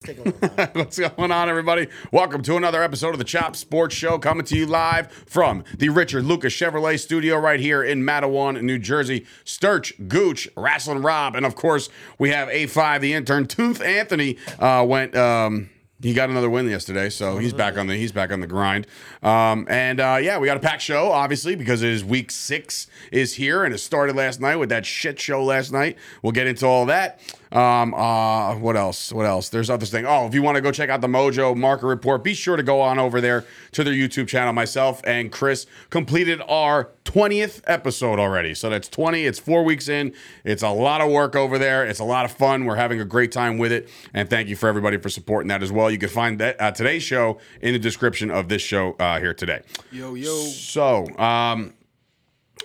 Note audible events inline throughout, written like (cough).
(laughs) What's going on, everybody? Welcome to another episode of the Chop Sports Show, coming to you live from the Richard Lucas Chevrolet studio right here in Matawan, New Jersey. Sturch, Gooch, Wrestling Rob, and of course, we have A5, the intern. Tooth Anthony uh, went. Um, he got another win yesterday, so he's back on the he's back on the grind. Um, and uh, yeah, we got a packed show, obviously, because it is week six is here, and it started last night with that shit show last night. We'll get into all that. Um, uh, what else? What else? There's other thing. Oh, if you want to go check out the Mojo Market Report, be sure to go on over there to their YouTube channel. Myself and Chris completed our 20th episode already. So that's 20. It's four weeks in. It's a lot of work over there. It's a lot of fun. We're having a great time with it. And thank you for everybody for supporting that as well. You can find that uh, today's show in the description of this show uh, here today. Yo, yo. So, um,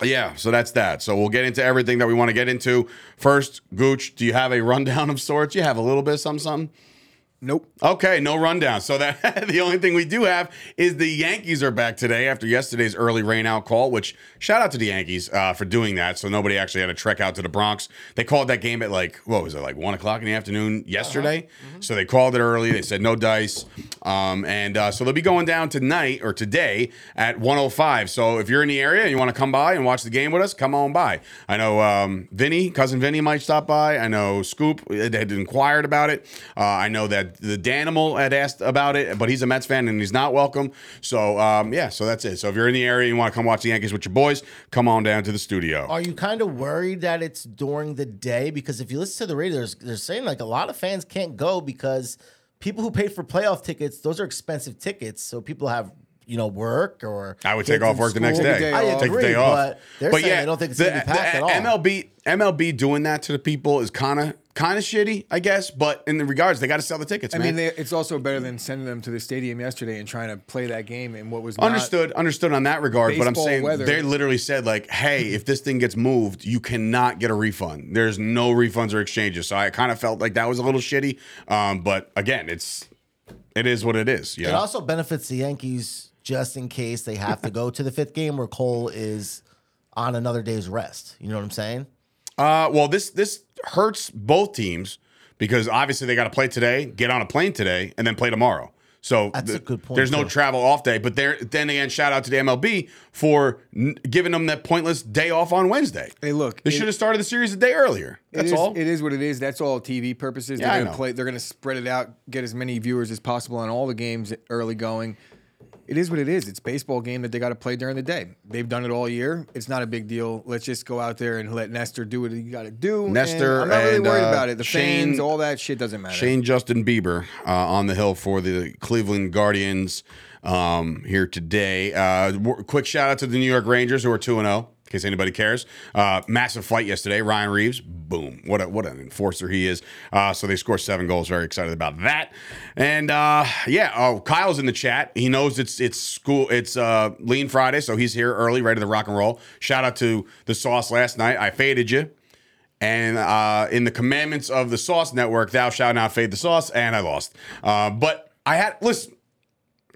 yeah, so that's that. So we'll get into everything that we want to get into. First, Gooch, do you have a rundown of sorts? You have a little bit some, something, something? Nope. Okay, no rundown. So that (laughs) the only thing we do have is the Yankees are back today after yesterday's early rain out call. Which shout out to the Yankees uh, for doing that. So nobody actually had to trek out to the Bronx. They called that game at like what was it like one o'clock in the afternoon yesterday. So they called it early. They said no dice, um, and uh, so they'll be going down tonight or today at 105. So if you're in the area and you want to come by and watch the game with us, come on by. I know um, Vinny, cousin Vinny, might stop by. I know Scoop had had inquired about it. Uh, I know that the Danimal had asked about it, but he's a Mets fan and he's not welcome. So um, yeah, so that's it. So if you're in the area and you want to come watch the Yankees with your boys, come on down to the studio. Are you kind of worried that it's during the day? Because if you listen to the radio, they're saying like a lot of fans can't go because people who paid for playoff tickets, those are expensive tickets. So people have you know work or I would take off in work the next school. day. day I off. agree, Take the day off. but they're saying I don't think it's gonna be packed at all. MLB MLB doing that to the people is kind of kind of shitty, I guess. But in the regards, they got to sell the tickets. I man. mean, they, it's also better than sending them to the stadium yesterday and trying to play that game and what was not- Understood, understood on that regard, but I'm saying weather. they literally said like, "Hey, if this thing gets moved, you cannot get a refund. There's no refunds or exchanges." So I kind of felt like that was a little shitty. Um, but again, it's it is what it is. Yeah. It also benefits the Yankees just in case they have to go to the fifth game where Cole is on another day's rest. You know what I'm saying? Uh, well, this this hurts both teams because obviously they got to play today, get on a plane today, and then play tomorrow. So That's th- a good point, There's no travel off day, but there then again, shout out to the MLB for n- giving them that pointless day off on Wednesday. Hey, look, they should have started the series a day earlier. That's is- all. It is what it is. That's all TV purposes. Yeah, they're gonna play. They're gonna spread it out, get as many viewers as possible on all the games early going. It is what it is. It's a baseball game that they got to play during the day. They've done it all year. It's not a big deal. Let's just go out there and let Nestor do what he got to do. Nestor and I'm not really and, worried uh, about it. The Shane- fans, all that shit doesn't matter. Shane Justin Bieber uh, on the hill for the Cleveland Guardians um, here today. Uh, w- quick shout out to the New York Rangers who are two and zero. Case anybody cares, uh, massive fight yesterday. Ryan Reaves, boom! What a, what an enforcer he is. Uh, so they scored seven goals. Very excited about that. And uh, yeah, oh, Kyle's in the chat. He knows it's it's school. It's uh, Lean Friday, so he's here early, ready to rock and roll. Shout out to the sauce last night. I faded you. And uh, in the commandments of the Sauce Network, thou shalt not fade the sauce, and I lost. Uh, but I had listen.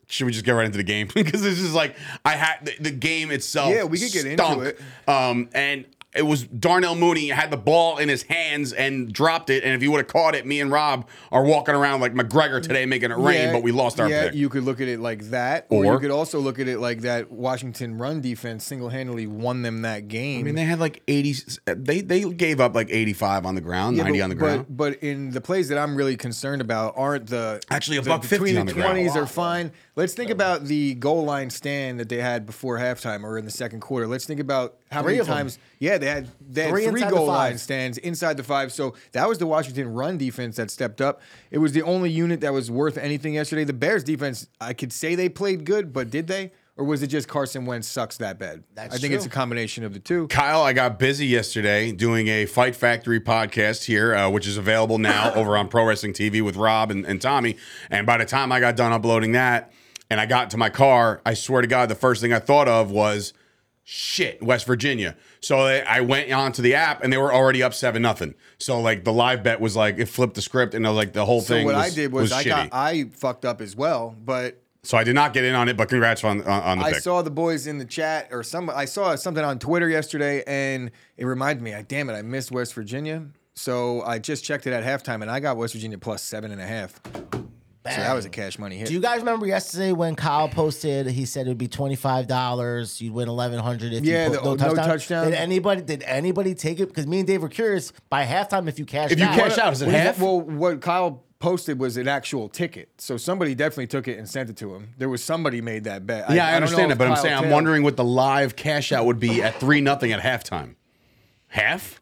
Should we just get right into the game (laughs) because this is like I had the, the game itself. Yeah, we could get into it. Um, and it was Darnell Mooney had the ball in his hands and dropped it. And if he would have caught it, me and Rob are walking around like McGregor today, making it rain. Yeah, but we lost our yeah, pick. you could look at it like that, or, Or- you could also look at it like that. Washington run defense single handedly won them that game. I mean, they had like eighty. They they gave up like eighty five on the ground, Yeah, ninety but, on the ground. But, but in the plays that I'm really concerned about aren't the Actually, a the- buck 50 between the twenties are fine. Let's think about the goal line stand that they had before halftime or in the second quarter. Let's think about how Three many of them. times. Yeah, they had they had Three three, inside the goal five. line stands inside the five. So that was the Washington run defense that stepped up. It was the only unit that was worth anything yesterday. The Bears defense, I could say they played good, but did they? Or was it just Carson Wentz sucks that bad? That's I think it's a combination of the two. Kyle, I got busy yesterday doing a Fight Factory podcast here, uh, which is available now (laughs) over on Pro Wrestling TV with Rob and, and Tommy. And by the time I got done uploading that and I got to my car, I swear to God, the first thing I thought of was shit, West Virginia. So I I went onto the app and they were already up seven nothing. So like the live bet was like it flipped the script and I was like the whole So thing. what was, I did was, I shitty. got I fucked up as well, but so I did not get in on it, but congrats on on, on the I pick. saw the boys in the chat or some I saw something on Twitter yesterday and it reminded me, I damn it, I missed West Virginia. So I just checked it at halftime and I got West Virginia plus seven and a half. So that was a cash money hit. Do you guys remember yesterday when Kyle posted? He said it would be twenty five dollars. You'd win eleven hundred if Yeah, you put no, no touchdown. touchdown. Did anybody? Did anybody take it? Because me and Dave were curious. By halftime, if you cash If you out, cash out, is it half? Well, what Kyle posted was an actual ticket. So somebody definitely took it and sent it to him. There was somebody made that bet. yeah, I, don't know understand if that, but I'm Kyle saying I'm wondering what the live cash out would be at three nothing at halftime. Half?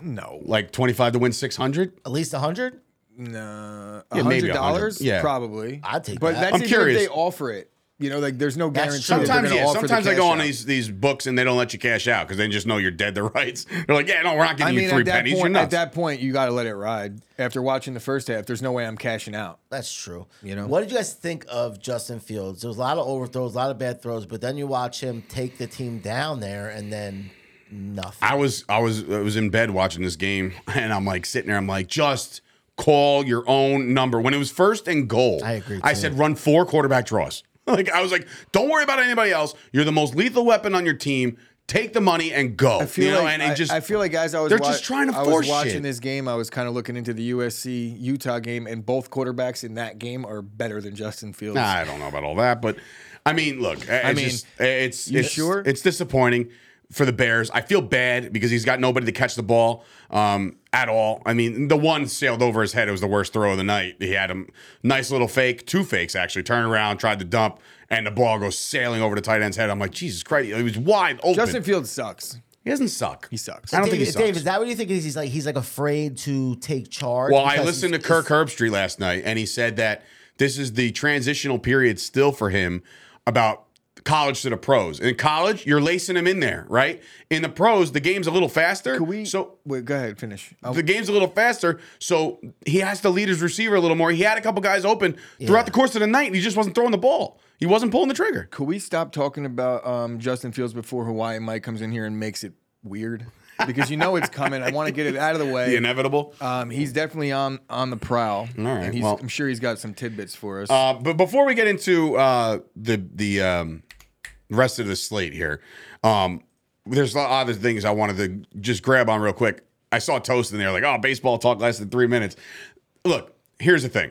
No, Like twenty five to win six hundred? at least hundred. No, Yeah, a hundred dollars. $100. Yeah. probably. I'd take But that. that's I'm curious. if they offer it. You know, like there's no guarantee. true. Sometimes, gonna yeah. offer the Sometimes I go cash on these these books and they don't let you cash out because they just know you're dead to rights. (laughs) They're like, yeah, no, we're not giving I mean, you three at that pennies. point, you're at that point, you got to let it ride. After watching the first half, there's no way I'm cashing out. That's true. You know? what did you guys think of Justin Fields? There was a lot of overthrows, a lot of bad throws, but then you watch him take the team down there, and then nothing. I was I was I was in bed watching this game (laughs) and I'm like sitting there. I'm like, just call your own number. When it was first and goal, I agree, I too. said run four quarterback draws. (laughs) Like I was like, don't worry about anybody else. You're the most lethal weapon on your team. Take the money and go. I feel you know, like and it I, just I feel like as I was they're wa- just trying to I force was watching shit. this game. I was kind of looking into the USC Utah game, and both quarterbacks in that game are better than Justin Fields. Nah, I don't know about all that, but I mean, look, I mean, just, it's you it's, sure? it's disappointing for the Bears. I feel bad because he's got nobody to catch the ball um, at all. I mean, the one sailed over his head. It was the worst throw of the night. He had a nice little fake, two fakes actually. Turned around, tried to dump, and the ball goes sailing over the tight end's head. I'm like, Jesus Christ, it was wide open. Justin Fields sucks. he doesn't suck. He sucks. I don't Dave, think he sucks. Dave, is that what you think? Is he's like he's like afraid to take charge? Well, I listened to Kirk Herbstreit last night, and he said that this is the transitional period still for him about college to the pros. In college, you're lacing them in there, right? In the pros, the game's a little faster. Could we? so wait, go ahead, finish. I'll- the game's a little faster, so he has to lead his receiver a little more. He had a couple guys open throughout the course of the night, and he just wasn't throwing the ball. He wasn't pulling the trigger. Could we stop talking about um, Justin Fields before Hawaii Mike comes in here and makes it weird? Because you know it's coming. I want to get it out of the way. (laughs) The inevitable. Um, he's definitely on on the prowl. All right, and he's, well- I'm sure he's got some tidbits for us. Uh, but before we get into uh, the the um, rest of the slate here, um, there's a lot of other things I wanted to just grab on real quick. I saw Toast in there like, oh, baseball talk than three minutes. Look, here's the thing.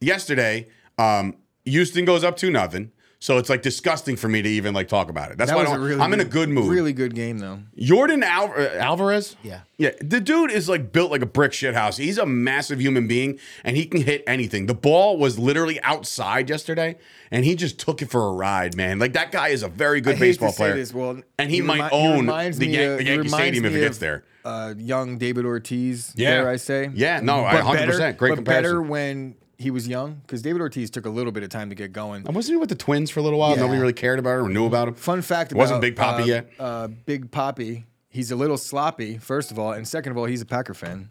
Yesterday, um, Houston goes up two nothing. So it's like disgusting for me to even like talk about it. That's that why I was a don't, really I'm in a good mood. Really good game though. Jordan Al- uh, Alvarez? Yeah. Yeah. The dude is like built like a brick shit house. He's a massive human being and he can hit anything. The ball was literally outside yesterday and he just took it for a ride, man. Like that guy is a very good I baseball player. this, well, and he, might remi- own reminds the, Yan- of- the he Yankee Stadium if he gets of, there. Uh, young David Ortiz. Yeah. dare I say? Yeah, no, I- 100%. better- Great but comparison. better when he was young because David Ortiz took a little bit of time to get going. And wasn't he with the Twins for a little while? Yeah. Nobody really cared about him or knew about him. Fun fact about Wasn't Big Poppy uh, yet? Uh, Big Poppy. He's a little sloppy, first of all, and second of all, he's a Packer fan.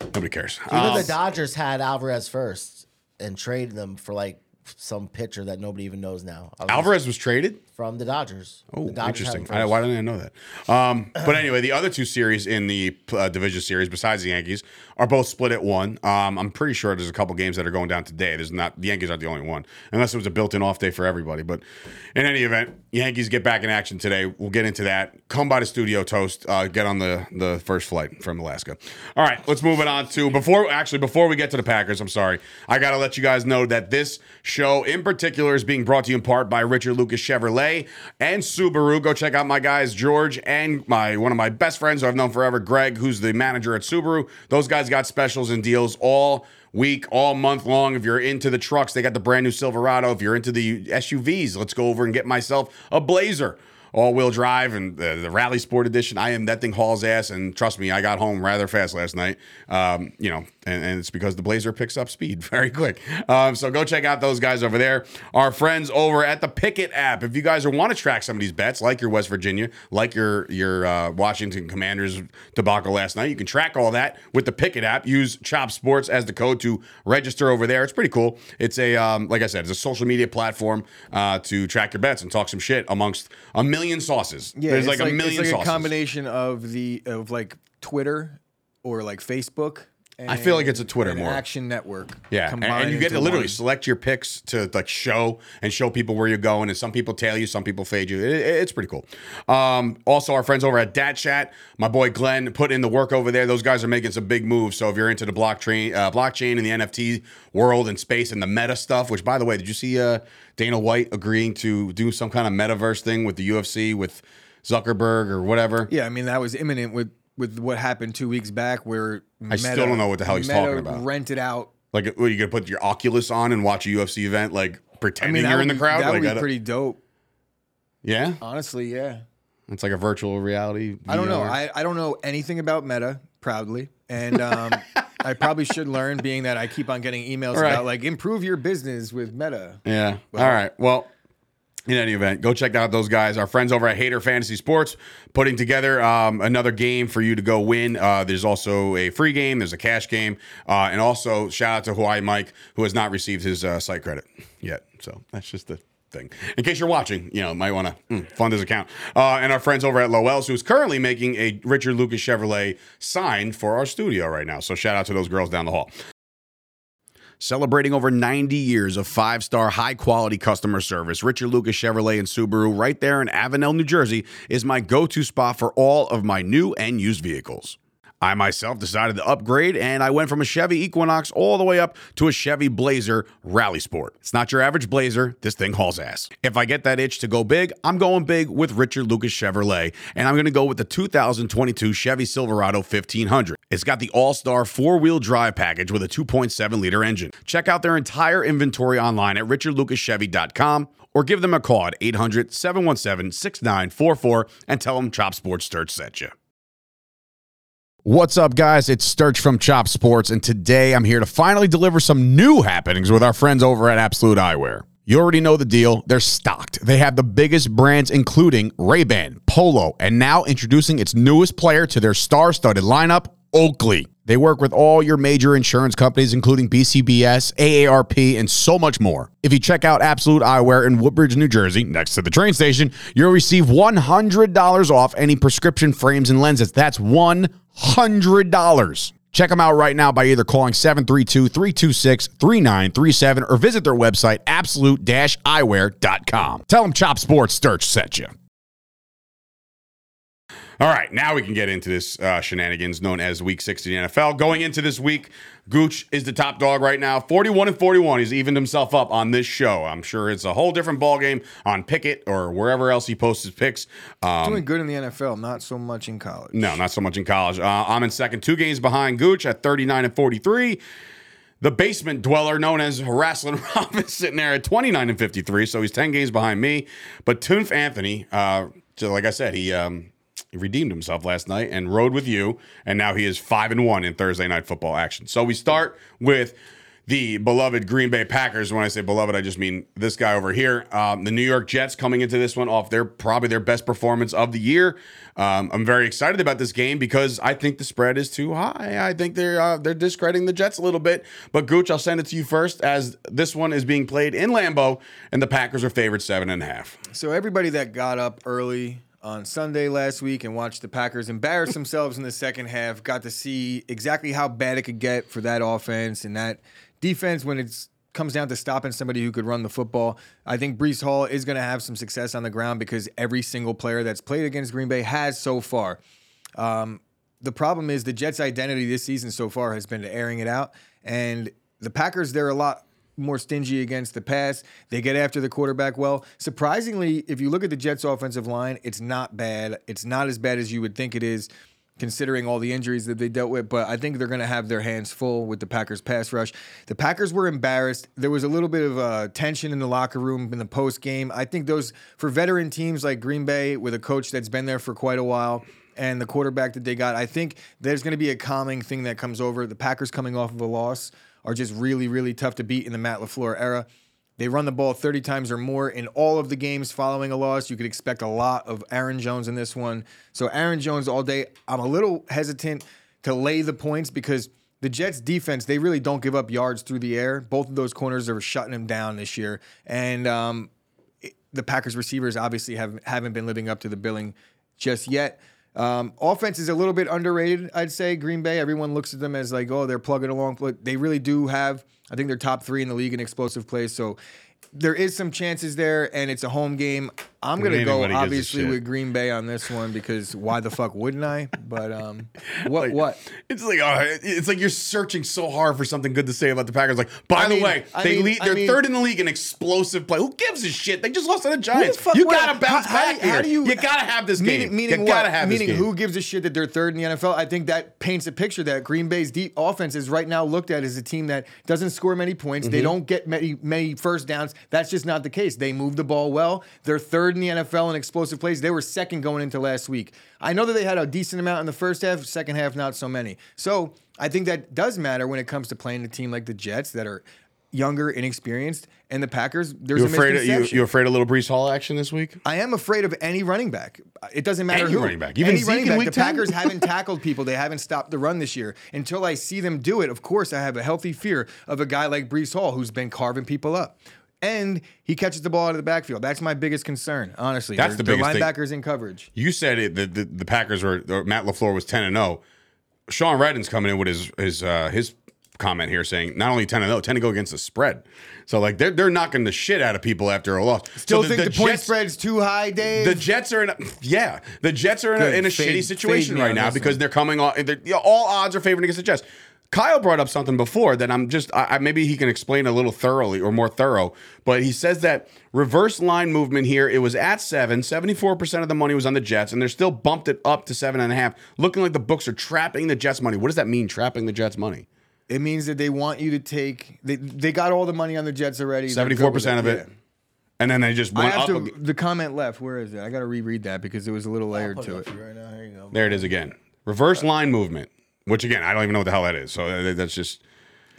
Nobody cares. You know Um, the Dodgers had Alvarez first and traded them for like some pitcher that nobody even knows now. I Alvarez was traded. From the Dodgers. Oh, the Dodgers interesting. I, why didn't I know that? Um, (clears throat) but anyway, the other two series in the uh, division series, besides the Yankees, are both split at one. Um, I'm pretty sure there's a couple games that are going down today. There's not the Yankees aren't the only one, unless it was a built-in off day for everybody. But in any event, Yankees get back in action today. We'll get into that. Come by the studio, toast. Uh, get on the the first flight from Alaska. All right, let's move it on to before actually before we get to the Packers. I'm sorry, I got to let you guys know that this show in particular is being brought to you in part by Richard Lucas Chevrolet and Subaru. Go check out my guys George and my one of my best friends who I've known forever, Greg, who's the manager at Subaru. Those guys got specials and deals all week, all month long. If you're into the trucks, they got the brand new Silverado. If you're into the SUVs, let's go over and get myself a Blazer all-wheel drive and the, the Rally Sport Edition. I am that thing hauls ass, and trust me, I got home rather fast last night. Um, you know, and, and it's because the Blazer picks up speed (laughs) very quick. Um, so go check out those guys over there. Our friends over at the Pikkit app. If you guys want to track some of these bets, like your West Virginia, like your your uh, Washington Commanders debacle last night, you can track all that with the Pikkit app. Use Chop Sports as the code to register over there. It's pretty cool. It's a um, like I said, it's a social media platform uh, to track your bets and talk some shit amongst a million million sauces. Yeah, There's it's like, a million it's like sauces. a combination of the of like Twitter or like Facebook. I feel like it's a Twitter more. Action Network. Yeah, and, and you get to literally one. select your picks to like show and show people where you're going. And some people tail you, some people fade you. It- it- it's pretty cool. Um, also, our friends over at DatChat, my boy Glenn put in the work over there. Those guys are making some big moves. So if you're into the blockchain, uh, blockchain and the NFT world and space and the meta stuff, which by the way, did you see uh, Dana White agreeing to do some kind of metaverse thing with the UFC with Zuckerberg or whatever? Yeah, I mean that was imminent with with what happened two weeks back, where I still don't know what the hell he's Meta talking about. Rented out. Like, what, you gonna put your Oculus on and watch a UFC event, like I pretending mean, you're in the crowd? That like, would be pretty dope. yeah. Honestly, yeah. It's like a virtual reality. I don't know. I, I don't know anything about Meta, proudly. And um, (laughs) I probably should learn, being that I keep on getting emails Right. about like improve your business with Meta. yeah. All right. Well, in any event, go check out those guys. Our friends over at Hater Fantasy Sports putting together um, another game for you to go win. Uh, there's also a free game. There's a cash game, uh, and also shout out to Hawaii Mike who has not received his uh, site credit yet. So that's just the thing. In case you're watching, you know, might want to fund his account. Uh, and our friends over at Lowell's, who's currently making a Richard Lucas Chevrolet sign for our studio right now. So shout out to those girls down the hall. Celebrating over 90 years of five star, high quality customer service, Richard Lucas Chevrolet and Subaru, right there in Avenel, New Jersey, is my go to spot for all of my new and used vehicles. I myself decided to upgrade and I went from a Chevy Equinox all the way up to a Chevy Blazer Rally Sport. It's not your average Blazer, this thing hauls ass. If I get that itch to go big, I'm going big with Richard Lucas Chevrolet and I'm going to go with the 2022 Chevy Silverado 1500. It's got the all star four wheel drive package with a 2.7 liter engine. Check out their entire inventory online at richardlucaschevy.com or give them a call at 800 717 6944 and tell them Chop Sports Sturch sent you. What's up, guys? It's Sturch from Chop Sports, and today I'm here to finally deliver some new happenings with our friends over at Absolute Eyewear. You already know the deal. They're stocked. They have the biggest brands, including Ray-Ban, Polo, and now introducing its newest player to their star-studded lineup, Oakley. They work with all your major insurance companies, including BCBS, AARP, and so much more. If you check out Absolute Eyewear in Woodbridge, New Jersey, next to the train station, you'll receive $100 off any prescription frames and lenses. That's $100. Check them out right now by either calling 732 326 3937 or visit their website, absolute eyewear.com. Tell them Chop Sports Sturch sent you. All right, now we can get into this uh, shenanigans known as Week 60 in the NFL. Going into this week, Gooch is the top dog right now, 41 and 41. He's evened himself up on this show. I'm sure it's a whole different ballgame on Pikkit or wherever else he posts his picks. Um, Doing good in the NFL, not so much in college. no, not so much in college. Uh, I'm in second, two games behind Gooch at 39 and 43. The basement dweller, known as Wrestling (laughs) Rob, is sitting there at 29 and 53, so he's 10 games behind me. But Tunf Anthony, uh, like I said, he um, he redeemed himself last night and rode with you, and now he is five and one in Thursday night football action. So we start with the beloved Green Bay Packers. When I say beloved, I just mean this guy over here. Um, the New York Jets coming into this one off their probably their best performance of the year. Um, I'm very excited about this game because I think the spread is too high. I think they're uh, they're discrediting the Jets a little bit. But Gooch, I'll send it to you first, as this one is being played in Lambeau, and the Packers are favored seven and a half. So everybody that got up early on Sunday last week and watched the Packers embarrass themselves in the second half got to see exactly how bad it could get for that offense and that defense when it comes down to stopping somebody who could run the football. I think Breece Hall is going to have some success on the ground because every single player that's played against Green Bay has so far. Um, the problem is the Jets' identity this season so far has been airing it out, and the Packers they're a lot more stingy against the pass. They get after the quarterback well. Surprisingly, if you look at the Jets' offensive line, it's not bad. It's not as bad as you would think it is. Considering all the injuries that they dealt with, but I think they're going to have their hands full with the Packers pass rush. The Packers were embarrassed. There was a little bit of uh, tension in the locker room in the post game. I think those for veteran teams like Green Bay with a coach that's been there for quite a while and the quarterback that they got, I think there's going to be a calming thing that comes over. The Packers coming off of a loss are just really, really tough to beat in the Matt LaFleur era. They run the ball 30 times or more in all of the games following a loss. You could expect a lot of Aaron Jones in this one. So, Aaron Jones all day. I'm a little hesitant to lay the points because the Jets defense, they really don't give up yards through the air. Both of those corners are shutting him down this year. And um, the Packers receivers obviously have haven't been living up to the billing just yet. Um, offense is a little bit underrated, I'd say. Green Bay, everyone looks at them as like, oh, they're plugging along, but they really do have. I think they're top three in the league in explosive plays. So there is some chances there, and it's a home game. I'm gonna go Anybody gives a obviously with Green Bay on this one because why the fuck wouldn't I? But um, (laughs) what what? It's like oh, it's like you're searching so hard for something good to say about the Packers. Like, by I the mean- way, I they mean- lead, they're mean- third in the league in explosive play. Who gives a shit? They just lost to the Who the Giants. You gotta bounce how- how- back how here. do you- you gotta have this Meaning, game. meaning you what? gotta have meaning who gives a shit that they're third in the NFL? I think that paints a picture that Green Bay's deep offense is right now looked at as a team that doesn't score many points. Mm-hmm. They don't get many many first downs. That's just not the case. They move the ball well. They're third in the NFL in explosive plays. They were second going into last week. I know that they had a decent amount in the first half, second half not so many. So I think that does matter when it comes to playing a team like the Jets that are younger, inexperienced, and the Packers. There's You a afraid of you, you afraid of little Breece Hall action this week? I am afraid of any running back. It doesn't matter Any who. running back. Even any Zeke running back. the 10? Packers haven't (laughs) tackled people. They haven't stopped the run this year. Until I see them do it, of course, I have a healthy fear of a guy like Breece Hall who's been carving people up. And he catches the ball out of the backfield. That's my biggest concern, honestly. That's They're- the biggest thing. linebackers in coverage. You said it. The, the, the Packers were or Matt Lafleur was ten and zero. Sean Redden's coming in with his his uh, his comment here saying not only ten and 0, 10 to go against the spread. So like they're they're knocking the shit out of people after a loss. Still so think the, point Jets- spread's too high, Dave. The Jets are in, a, yeah. The Jets are in a, in a Fade- shitty situation right now because they're coming off. they're- you know, all odds are favoring against the Jets. Kyle brought up something before that I'm just I, I- maybe he can explain a little thoroughly or more thorough. But he says that reverse line movement here it was at seven. 74 percent of the money was on the Jets, and they're still bumped it up to seven and a half, looking like the books are trapping the Jets money. What does that mean? Trapping the Jets money? it means that they want you to take. They, they got all the money on the Jets already. They're good with 74% of it. Yeah. And then they just I went have up. to. ag- The comment left. Where is it? I got to reread that because it was a little layered to it. Right now, here you go. There it is again. Reverse line movement, which again I don't even know what the hell that is. So uh, that's just.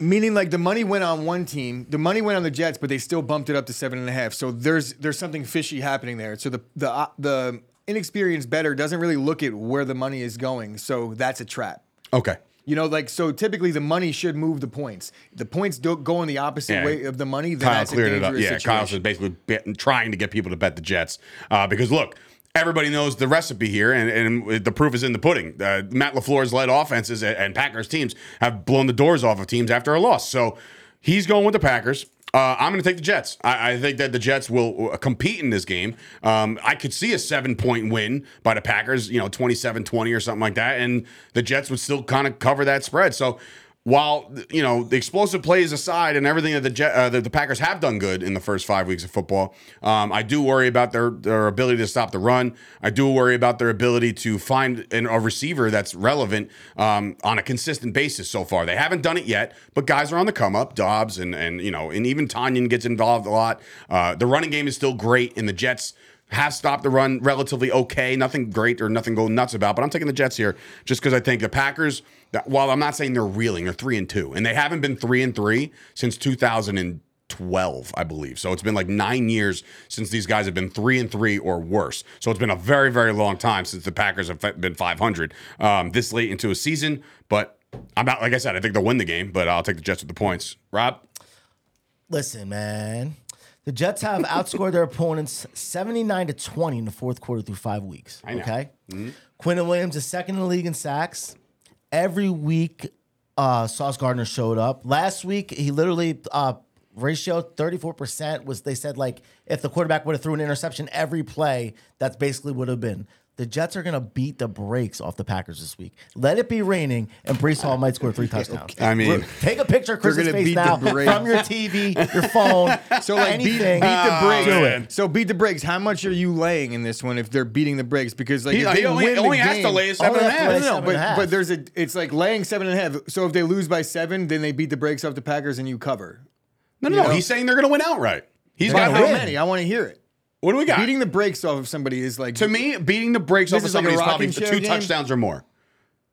Meaning, like the money went on one team, the money went on the Jets, but they still bumped it up to seven and a half. So there's there's something fishy happening there. So the the uh, the inexperienced better doesn't really look at where the money is going. So that's a trap. Okay. You know, like so typically the money should move the points. The points don't go in the opposite Yeah. way of the money. Then Kyle that's cleared a it up. dangerous Yeah, situation. Kyle's just basically bet, trying to get people to bet the Jets uh, because look. Everybody knows the recipe here, and, and the proof is in the pudding. Uh, Matt LaFleur's led offenses and, and Packers teams have blown the doors off of teams after a loss. So he's going with the Packers. Uh, I'm going to take the Jets. I, I think that the Jets will uh, compete in this game. Um, I could see a seven point win by the Packers, you know, 27 20 or something like that. And the Jets would still kind of cover that spread. So while you know the explosive plays aside and everything that the Jet, uh, that the Packers have done good in the first five weeks of football, um, I do worry about their their ability to stop the run. I do worry about their ability to find an, a receiver that's relevant um, on a consistent basis. So far, they haven't done it yet, but guys are on the come up. Doubs and and you know and even Tanyan gets involved a lot. Uh, the running game is still great, and the Jets have stopped the run relatively okay. Nothing great or nothing go nuts about, but I'm taking the Jets here just because I think the Packers, that- while I'm not saying they're reeling, they're three and two, and they haven't been three and three since 2012, I believe. So it's been like nine years since these guys have been three and three or worse. So it's been a very, very long time since the Packers have been 500 um, this late into a season. But I'm not, like I said, I think they'll win the game, but I'll take the Jets with the points. Rob, Listen, man. The Jets have outscored their opponents 79 to 20 in the fourth quarter through five weeks. know. Okay. Quinnen Williams is second in the league in sacks. Every week, uh, Sauce Gardner showed up. Last week, he literally uh, ratio 34% was they said like if the quarterback would have threw an interception every play, that's basically would have been. The Jets are gonna beat the brakes off the Packers this week. Let it be raining, and Breece Hall might score three (laughs) touchdowns. I mean- take a picture of Chris's face now from your TV, your phone, (laughs) So like beat, beat the brakes. Oh, man. So beat the brakes. How much are you laying in this one if they're beating the brakes? Because like he, if they he only, win the has game, to lay a seven Only have to lay No, no, but half. but there's a it's like laying seven and a half. So if they lose by seven, then they beat the brakes off the Packers and you cover. No, no, You no. know? He's saying they're going to win outright. He's By got how the many? I want to hear it. What do we got? Beating the brakes off of somebody is like to me, beating the brakes off of is like a somebody is probably rocking chair two game? touchdowns or more.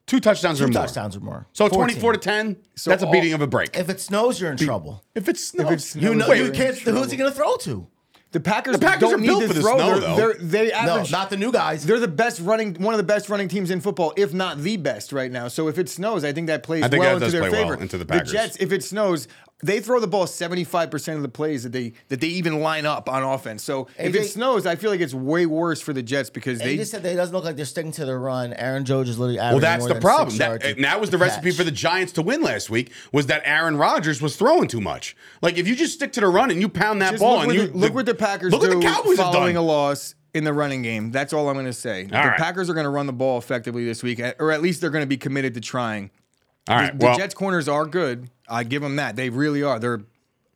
Two touchdowns or Two more. touchdowns or more. So 14. 24 to 10, So that's a all- beating of a break. If it snows, you're in trouble. If it's snow, If it's You know, Wait, you you're in can't. Who's he going to throw to? the Packers. The Packers don't are need built to for the throw. snow, They're- though. they're- they No, average. not the new guys. They're the best running, one of the best running teams in football, if not the best right now. So if it snows, I think that plays I think well that into does their play well favor. into the Packers. Jets, if it snows, they throw the ball 75% of the plays that they that they even line up on offense. So if it snows, I feel like it's way worse for the Jets because They they just said that it doesn't look like they're sticking to their run. Aaron Jones is literally Well, that's more the problem. That, and that was the recipe for the Giants to win last week. Was that Aaron Rodgers was throwing too much? Like if you just stick to the run and you pound that Just ball look, and what you the, look what the Packers look do what the Cowboys have following done. a loss in the running game. That's all I'm going to say. the right. Packers are going to run the ball effectively this week, or at least they're going to be committed to trying. All right, The well, Jets corners are good. I give them that. They really are. They're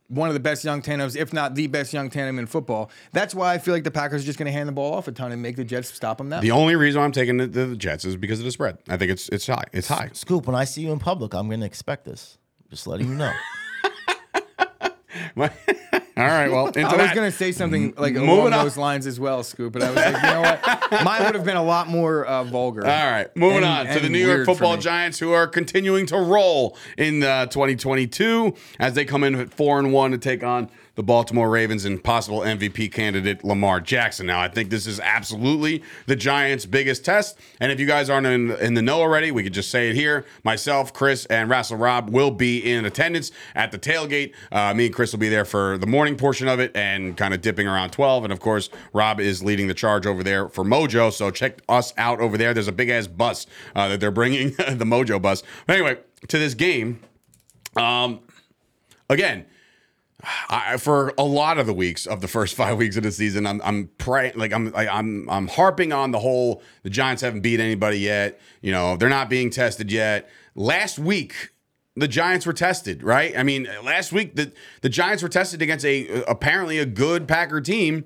one of the best young tandems, if not the best young tandem in football. That's why I feel like the Packers are just going to hand the ball off a ton and make the Jets stop them that the way. only reason I'm taking the, the Jets is because of the spread. I think it's it's high. It's high. Scoop, when I see you in public, I'm going to expect this. Just letting you know. (laughs) All right, well, (laughs) into I was that. to say something like moving along on. those lines as well, Scoop, but I was like, you know what? (laughs) Mine would have been a lot more uh, vulgar. All right, moving And- on to the New York Football. Giants, who are continuing to roll in uh, 2022 as they come in at four and one to take on the Baltimore Ravens and possible MVP candidate Lamar Jackson. Now, I think this is absolutely the Giants' biggest test. And if you guys aren't in, in the know already, we could just say it here. Myself, Chris, and Wrestling Rob will be in attendance at the tailgate. Uh, me and Chris will be there for the morning portion of it and kind of dipping around 12. And of course, Rob is leading the charge over there for Mojo. So check us out over there. There's a big ass bus uh, that they're bringing, (laughs) the Mojo bus. But anyway, to this game. Um, again, I, for a lot of the weeks of the first (laughs) five weeks of the season, I'm I'm praying like I'm I, I'm I'm harping on the whole the Giants haven't beat anybody yet. You know they're not being tested yet. Last week the Giants were tested, right? I mean, last week the the Giants were tested against a apparently a good Packer team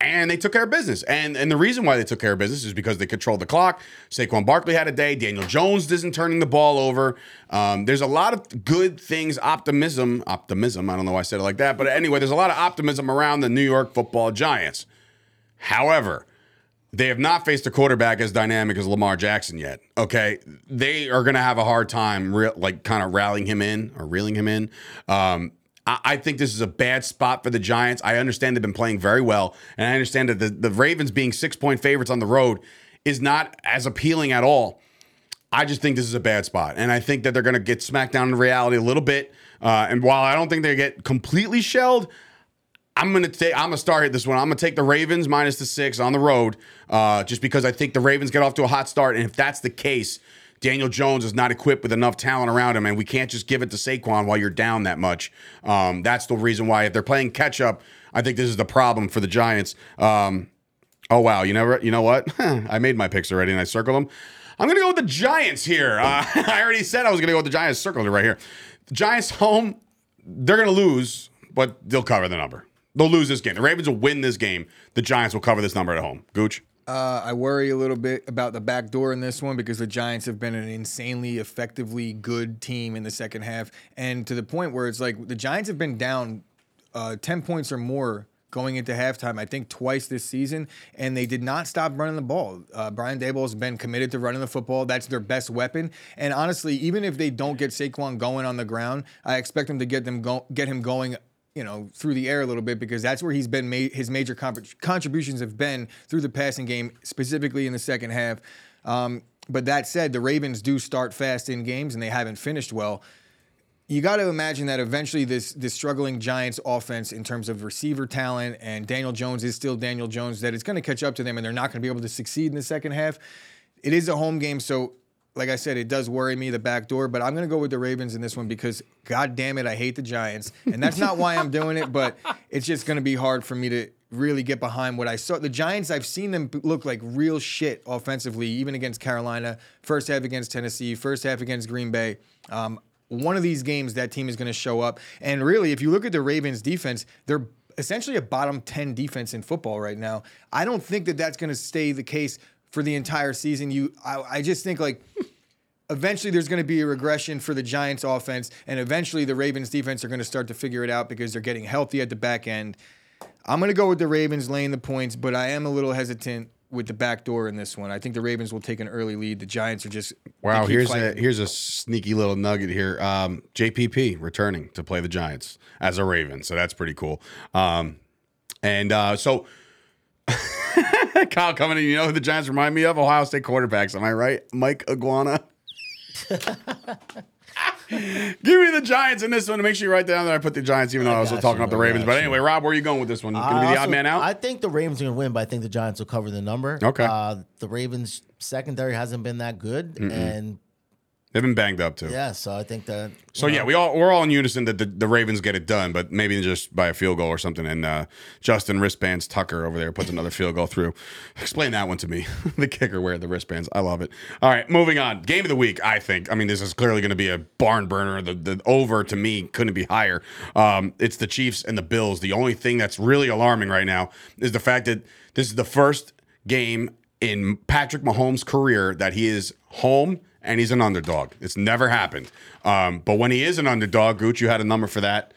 and they took care of business. And and the reason why they took care of business is because they controlled the clock. Saquon Barkley had a day. Daniel Jones isn't turning the ball over. Um, there's a lot of good things, optimism, optimism. I don't know why I said it like that, but anyway, there's a lot of optimism around the New York Football Giants. However, they have not faced a quarterback as dynamic as Lamar Jackson yet. Okay, they are going to have a hard time, re- like kind of rallying him in or reeling him in. Um, I, I think this is a bad spot for the Giants. I understand they've been playing very well, and I understand that the, the Ravens being six point favorites on the road is not as appealing at all. I just think this is a bad spot, and I think that they're going to get smacked down in reality a little bit. Uh, and while I don't think they get completely shelled, I'm gonna take. I'm gonna start hit this one. I'm gonna take the Ravens minus the six on the road, uh, just because I think the Ravens get off to a hot start, and if that's the case, Daniel Jones is not equipped with enough talent around him, and we can't just give it to Saquon while you're down that much. Um, that's the reason why if they're playing catch up, I think this is the problem for the Giants. Um, oh wow, you never, you know what? (laughs) I made my picks already, and I circled them. I'm gonna go with the Giants here. Uh, (laughs) I already said I was gonna go with the Giants. Circled it right here. The Giants home, they're gonna lose, but they'll cover the number. They'll lose this game. The Ravens will win this game. The Giants will cover this number at home. Gooch. Uh, I worry a little bit about the back door in this one because the Giants have been an insanely effectively good team in the second half, and to the point where it's like the Giants have been down uh, ten points or more going into halftime. I think twice this season, and they did not stop running the ball. Uh, Brian Daboll has been committed to running the football. That's their best weapon. And honestly, even if they don't get Saquon going on the ground, I expect them to get them go- get him going you know, through the air a little bit because that's where he's been made. His major comp- contributions have been through the passing game, specifically in the second half. Um, but that said, the Ravens do start fast in games and they haven't finished well. You got to imagine that eventually this this struggling Giants offense in terms of receiver talent and Daniel Jones is still Daniel Jones that it's going to catch up to them and they're not going to be able to succeed in the second half. It is a home game, so like I said, it does worry me the back door, but I'm going to go with the Ravens in this one because, god damn it, I hate the Giants. And that's not why I'm doing it, but it's just going to be hard for me to really get behind what I saw. The Giants, I've seen them look like real shit offensively, even against Carolina, first half against Tennessee, first half against Green Bay. Um, one of these games, that team is going to show up. And really, if you look at the Ravens defense, they're essentially a bottom 10 defense in football right now. I don't think that that's going to stay the case for the entire season. You, I, I just think like eventually there's going to be a regression for the Giants offense, and eventually the Ravens defense are going to start to figure it out because they're getting healthy at the back end. I'm going to go with the Ravens laying the points, but I am a little hesitant with the back door in this one. I think the Ravens will take an early lead. The Giants are just Wow, here's a here's a sneaky little nugget here. Um, JPP returning to play the Giants as a Raven, so that's pretty cool. Um, and uh, so (laughs) Kyle coming in, you know who the Giants remind me of? Ohio State quarterbacks. Am I right? Mike Iguana. (laughs) Give me the Giants in this one. To make sure you write down that I put the Giants, even though I, was got talking you, about the Ravens. But you. anyway, Rob, where are you going with this one? Going to be I the odd man out? I think the Ravens are going to win, but I think the Giants will cover the number. Okay. Uh, the Ravens secondary hasn't been that good, and They've been banged up too. yeah, so I think that. So yeah, we all we're all in unison that the, the Ravens get it done, but maybe just by a field goal or something. And uh, Justin wristbands Tucker over there puts another field goal through. Explain that one to me. (laughs) the kicker wear the wristbands. I love it. All right, moving on. Game of the week. I think. I mean, this is clearly going to be a barn burner. The the over to me couldn't be higher. Um, it's the Chiefs and the Bills. The only thing that's really alarming right now is the fact that this is the first game in Patrick Mahomes' career that he is home and he's an underdog. It's never happened. Um, but when he is an underdog, Gooch, you had a number for that.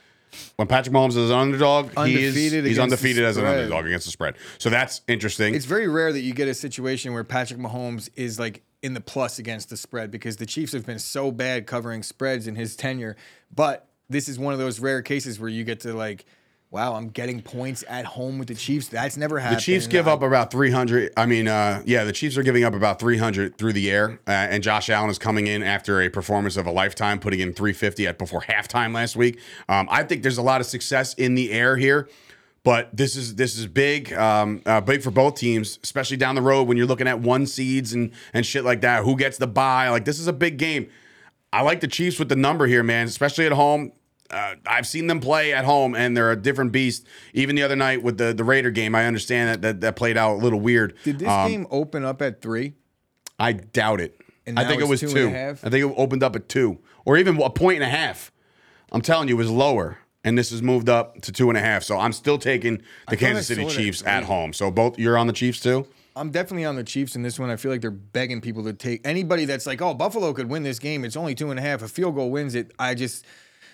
When Patrick Mahomes is an underdog, he is Undefeated he's undefeated as an underdog against the spread. So that's interesting. It's very rare that you get a situation where Patrick Mahomes is like in the plus against the spread because the Chiefs have been so bad covering spreads in his tenure. But this is one of those rare cases where you get to like, wow, I'm getting points at home with the Chiefs. That's never happened. the. Chiefs give I- up about 300. I mean, uh, yeah, the Chiefs are giving up about 300 through the air. Uh, and Josh Allen is coming in after a performance of a lifetime, putting in 350 at before halftime last week. Um, I think there's a lot of success in the air here. But this is this is big, um, uh, big for both teams, especially down the road when you're looking at one seeds and and shit like that. Who gets the buy? Like this is a big game. I like the Chiefs with the number here, man, especially at home. Uh, I've seen them play at home, and they're a different beast. Even the other night with the the Raider game, I understand that that, that played out a little weird. Did this Um, game open up at three? I doubt it. I think it was two. two and a half? I think it opened up at two, or even a point and a half. I'm telling you, it was lower, and this has moved up to two and a half. So I'm still taking the Kansas City saw it at Chiefs at home. So both you're on the Chiefs too. I'm definitely on the Chiefs in this one. I feel like they're begging people to take anybody that's like, oh, Buffalo could win this game. It's only two and a half. A field goal wins it. I just,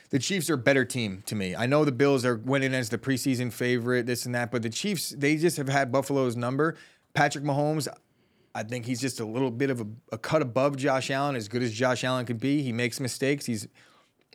the Chiefs are a better team to me. I know the Bills are winning as the preseason favorite, this and that, but the Chiefs, they just have had Buffalo's number. Patrick Mahomes, I think he's just a little bit of a, a cut above Josh Allen, as good as Josh Allen could be. He makes mistakes. He's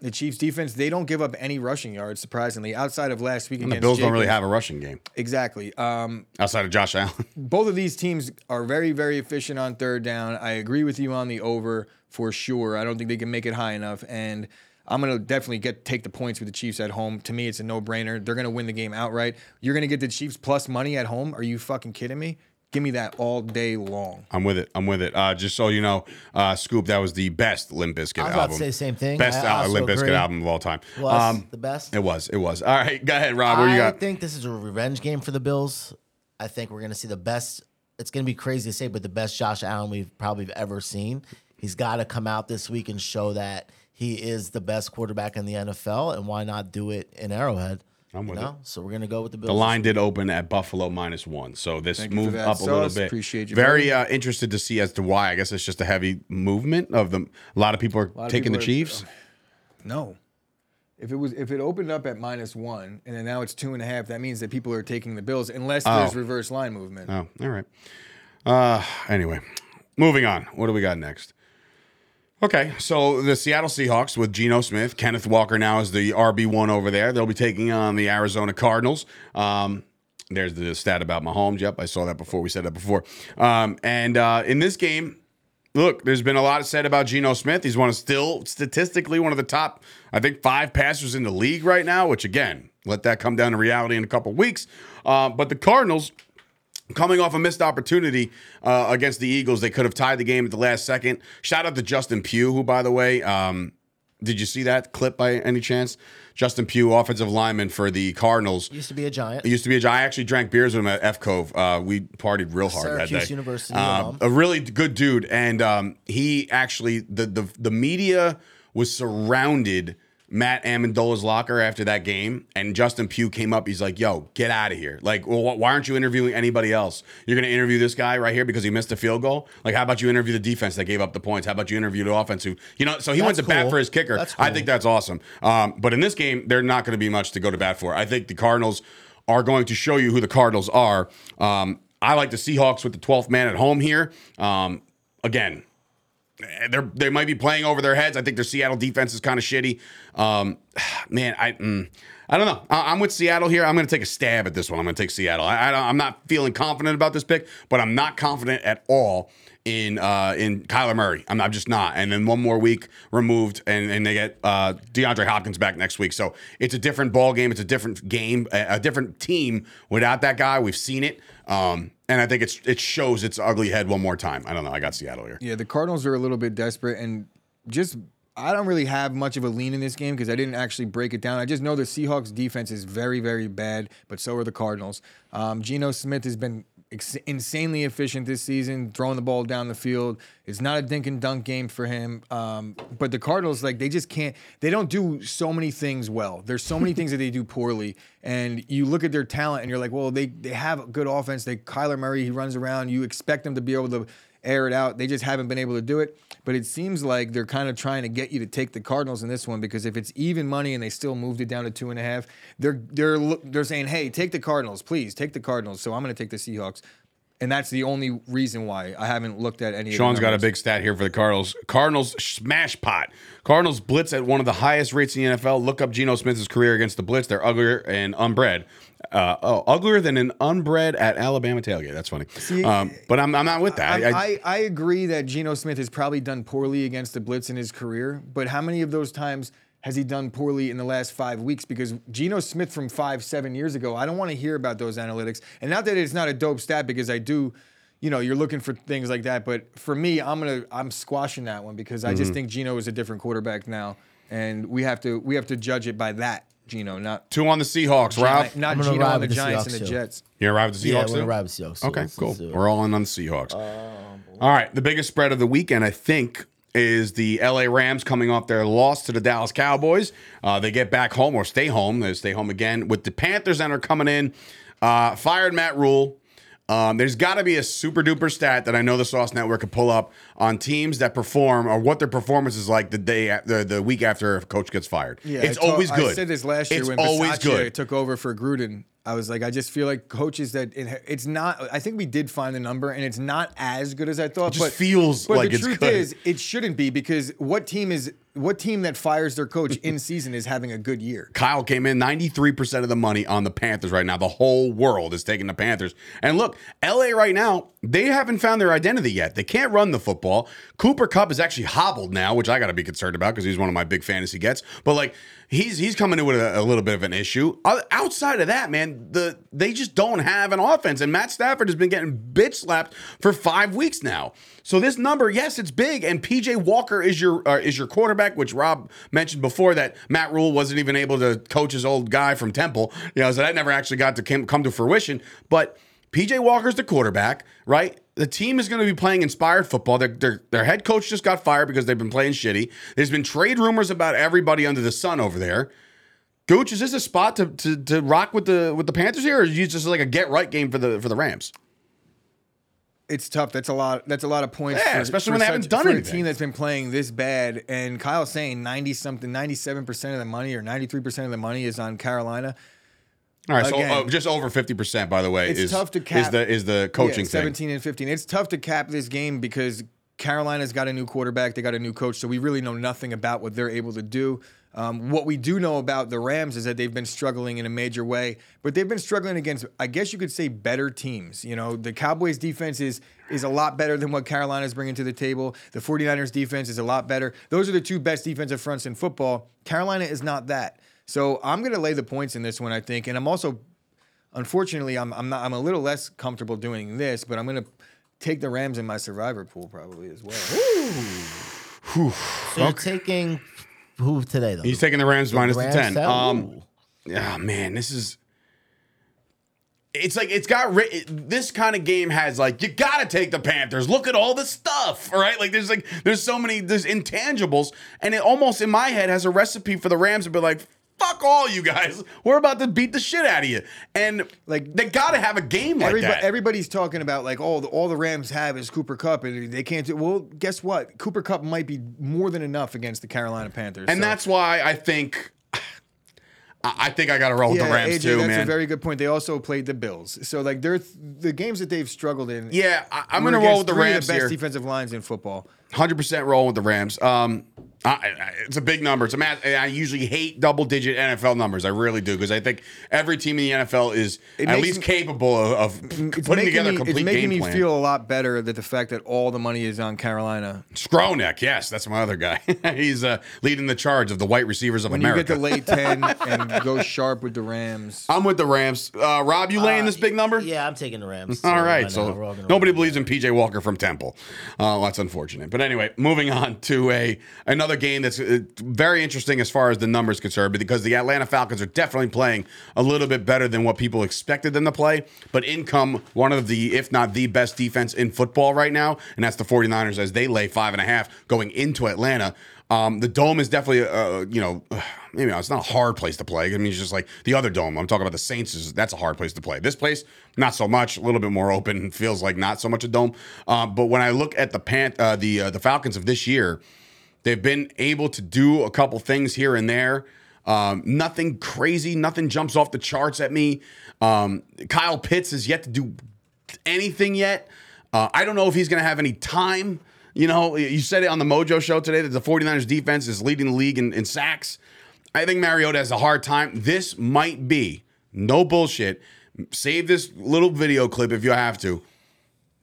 the Chiefs defense, they don't give up any rushing yards, surprisingly, outside of last week And the against Bills don't really have a rushing game Exactly. Um, outside of Josh Allen. (laughs) both of these teams are very, very efficient on third down. I agree with you on the over for sure. I don't think they can make it high enough. And I'm gonna definitely get take the points with the Chiefs at home. To me, it's a no-brainer. They're gonna win the game outright. You're gonna get the Chiefs plus money at home. Are you fucking kidding me? Give me that all day long. I'm with it. I'm with it. Uh, just so you know, uh, Scoop, that was the best Limp Bizkit I was about album. to say the same thing. Best I uh, Limp Bizkit album of all time. Was the best? It was. It was. All right, go ahead, Rob. What you got? I think this is a revenge game for the Bills. I think we're going to see the best. It's going to be crazy to say, but the best Josh Allen we've probably ever seen. He's got to come out this week and show that he is the best quarterback in the NFL, and why not do it in Arrowhead? I'm with you know? So we're going to go with the Bills. The line did open at Buffalo minus one, so this Thank moved that, up a little Sauce. bit. Appreciate you, Very uh, interested to see as to why. I guess it's just a heavy movement of them. A lot of people are taking people the are- Chiefs. No. If it was if it opened up at minus one and then now it's two and a half, that means that people are taking the Bills unless there's reverse line movement. Oh, all right. Uh, anyway, moving on. What do we got next? Okay, so the Seattle Seahawks with Geno Smith, Kenneth Walker now is the RB one over there. They'll be taking on the Arizona Cardinals. Um, there's the stat about Mahomes. Yep, I saw that before. We said that before. Um, and uh, in this game, look, there's been a lot said about Geno Smith. He's one of still statistically one of the top, I think, five passers in the league right now. Which again, let that come down to reality in a couple weeks. Uh, but the Cardinals coming off a missed opportunity uh, against the Eagles. They could have tied the game at the last second. Shout out to Justin Pugh, who, by the way, um, did you see that clip by any chance? Justin Pugh, offensive lineman for the Cardinals. Used to be a giant. He used to be a giant. I actually drank beers with him at F Cove. Uh, we partied real hard that Syracuse day. University Uh, a really good dude, and um, he actually the the the media was surrounded Matt Ammendola's locker after that game, and Justin Pugh came up. He's like, "Yo, get out of here! Like, well, wh- why aren't you interviewing anybody else? You're going to interview this guy right here because he missed a field goal. Like, how about you interview the defense that gave up the points? How about you interview the offense who, you know? So he went to That's bat for his kicker. That's I think that's awesome. Um, but in this game, they're not going to be much to go to bat for. I think the Cardinals are going to show you who the Cardinals are. Um, I like the Seahawks with the 12th man at home here. Um, again, they're they might be playing over their heads. I think their Seattle defense is kind of shitty. Um, (sighs) man, I mm, I don't know. I, I'm with Seattle here. I'm going to take a stab at this one. I'm going to take Seattle. I, I I'm not feeling confident about this pick, but I'm not confident at all in uh, in Kyler Murray. I'm, I'm just not. And then one more week removed, and, and they get uh, DeAndre Hopkins back next week. So it's a different ball game. It's a different game, a, a different team without that guy. We've seen it, um, and I think it's it shows its ugly head one more time. I don't know. I got Seattle here. Yeah, the Cardinals are a little bit desperate and just I don't really have much of a lean in this game because I didn't actually break it down. I just know the Seahawks defense is very, very bad, but so are the Cardinals. Um, Geno Smith has been ex- insanely efficient this season, throwing the ball down the field. It's not a dink and dunk game for him. Um, but the Cardinals, like, they just can't, they don't do so many things well. There's so many (laughs) things that they do poorly. And you look at their talent and you're like, well, they, they have a good offense. They, Kyler Murray, he runs around. You expect them to be able to air it out. They just haven't been able to do it. But it seems like they're kind of trying to get you to take the Cardinals in this one because if it's even money and they still moved it down to two and a half, they're they're they're saying, hey, take the Cardinals, please take the Cardinals. So I'm going to take the Seahawks. And that's the only reason why I haven't looked at any. Sean's of the Sean's got a big stat here for the Cardinals. Cardinals smash pot. Cardinals blitz at one of the highest rates in the NFL. Look up Geno Smith's career against the blitz. They're uglier and unbred. Uh, oh, uglier than an unbred at Alabama tailgate. That's funny. um, but I'm, I'm not with that. I, I- I, I agree that Geno Smith has probably done poorly against the blitz in his career, but how many of those times has he done poorly in the last five weeks? Because Geno Smith from five, seven years ago, I don't want to hear about those analytics. And not that it's not a dope stat, because I do, you know, you're looking for things like that. But for me, I'm gonna I'm squashing that one because I Mm-hmm. just think Geno is a different quarterback now, and we have to we have to judge it by that. Geno, not two on the Seahawks. Ralph, not I'm gonna Geno ride on the with the Giants Seahawks, and the too. Jets. you arrived with the Yeah, Seahawks I'm gonna too? ride with Seahawks. So Okay, let's- cool. let's do it. We're all in on the Seahawks. all right, the biggest spread of the weekend, I think, is the LA Rams coming off their loss to the Dallas Cowboys. Uh, they get back home or stay home. They stay home again with the Panthers that are coming in. Uh, fired Matt Rhule. Um, there's got to be a super duper stat that I know the Sauce Network could pull up on teams that perform or what their performance is like the day the, the week after a coach gets fired. Yeah, it's I always good. I said this last year It's when always Bisaccia good. took over for Gruden. I was like, I just feel like coaches that it, it's not. I think we did find the number, and it's not as good as I thought. just but feels but like the truth good. is, it shouldn't be because what team is what team that fires their coach in (laughs) season is having a good year? Kyle came in 93% of the money on the Panthers right now. The whole world is taking the Panthers. And look, LA right now, they haven't found their identity yet. They can't run the football. Cooper Kupp is actually hobbled now, which I got to be concerned about because he's one of my big fantasy gets. But like he's he's coming in with a, a little bit of an issue. Outside of that, man, the they just don't have an offense. And Matt Stafford has been getting bitch slapped for 5 weeks now. So this number, yes, it's big and PJ Walker is your uh, is your quarterback, which Rob mentioned before that Matt Rhule wasn't even able to coach his old guy from Temple. You know, so that never actually got to come to fruition. But PJ Walker's the quarterback, right? The team is going to be playing inspired football. Their, their, their head coach just got fired because they've been playing shitty. There's been trade rumors about everybody under the sun over there. Gooch, is this a spot to, to, to rock with the with the Panthers here, or is this just like a get right game for the for the Rams? It's tough. That's a lot. That's a lot of points. Yeah, for, especially for when they haven't done for anything. a team that's been playing this bad. And Kyle's saying ninety something, ninety seven percent of the money or ninety three percent of the money is on Carolina. All right, so uh, just over fifty percent, by the way, it's is tough to is cap- the is the coaching Yeah, thing. 17 and 15. It's tough to cap this game because Carolina's got a new quarterback, they got a new coach, so we really know nothing about what they're able to do. Um, what we do know about the Rams is that they've been struggling in a major way, but they've been struggling against, I guess you could say, better teams. You know, the Cowboys' defense is is a lot better than what Carolina's bringing to the table. The 49ers' defense is a lot better. Those are the two best defensive fronts in football. Carolina is not that. So I'm going to lay the points in this one, I think, and I'm also Unfortunately, I'm I'm not I'm a little less comfortable doing this, but I'm gonna take the Rams in my survivor pool probably as well. So you're taking who today though? He's taking the Rams minus the Rams ten. sell? Um, Ooh. yeah, man, this is. It's like it's got ri- this kind of game has like you gotta take the Panthers. Look at all the stuff, all right? Like there's like there's so many there's intangibles, and it almost in my head has a recipe for the Rams to be like, fuck all you guys, we're about to beat the shit out of you, and like they gotta have a game like Everybody, that. everybody's talking about like, oh, the, all the Rams have is Cooper Kupp, and they can't do. Well, guess what? Cooper Kupp might be more than enough against the Carolina Panthers. and So- that's why I think. (sighs) I think I got to roll with yeah, the Rams AJ, too, that's man. a very good point. They also played the Bills, so like they're the games that they've struggled in. yeah, I, I'm going to roll with the Rams the best here. defensive lines in football. Hundred percent roll with the Rams. Um, I, I, it's a big number. It's a math. I usually hate double digit NFL numbers. I really do because I think every team in the NFL is It at least me- capable of, of putting making together a me, complete it's making me plan. feel a lot better that the fact that all the money is on Carolina. Skronek, yes, that's my other guy. (laughs) He's uh, leading the charge of the white receivers of When America. you get to late ten (laughs) and go sharp with the Rams, I'm with the Rams. Uh, Rob, you laying this big number? Yeah, I'm taking the Rams. All So right, so not? We're all gonna nobody believes in PJ Walker from Temple. Uh, that's unfortunate. But anyway, moving (laughs) on to a another game that's uh, very interesting as far as the numbers concerned, because the Atlanta Falcons are definitely playing a little bit better than what people expected them to play. But in come one of the, if not the best defense in football right now, and that's the 49ers as they lay five and a half going into Atlanta. Um, the dome is definitely, uh, you know, (sighs) maybe it's not a hard place to play. I mean, it's just like the other dome. I'm talking about the Saints. Is that's a hard place to play. This place, not so much. A little bit more open. (laughs) Feels like not so much a dome. Um, but when I look at the Pan, uh, the uh, the Falcons of this year, they've been able to do a couple things here and there. Um, nothing crazy. Nothing jumps off the charts at me. Um, Kyle Pitts has yet to do anything yet. Uh, I don't know if he's going to have any time. You know, you said it on the Mojo show today that the 49ers defense is leading the league in, in sacks. I think Mariota has a hard time. This might be, no bullshit, save this little video clip if you have to.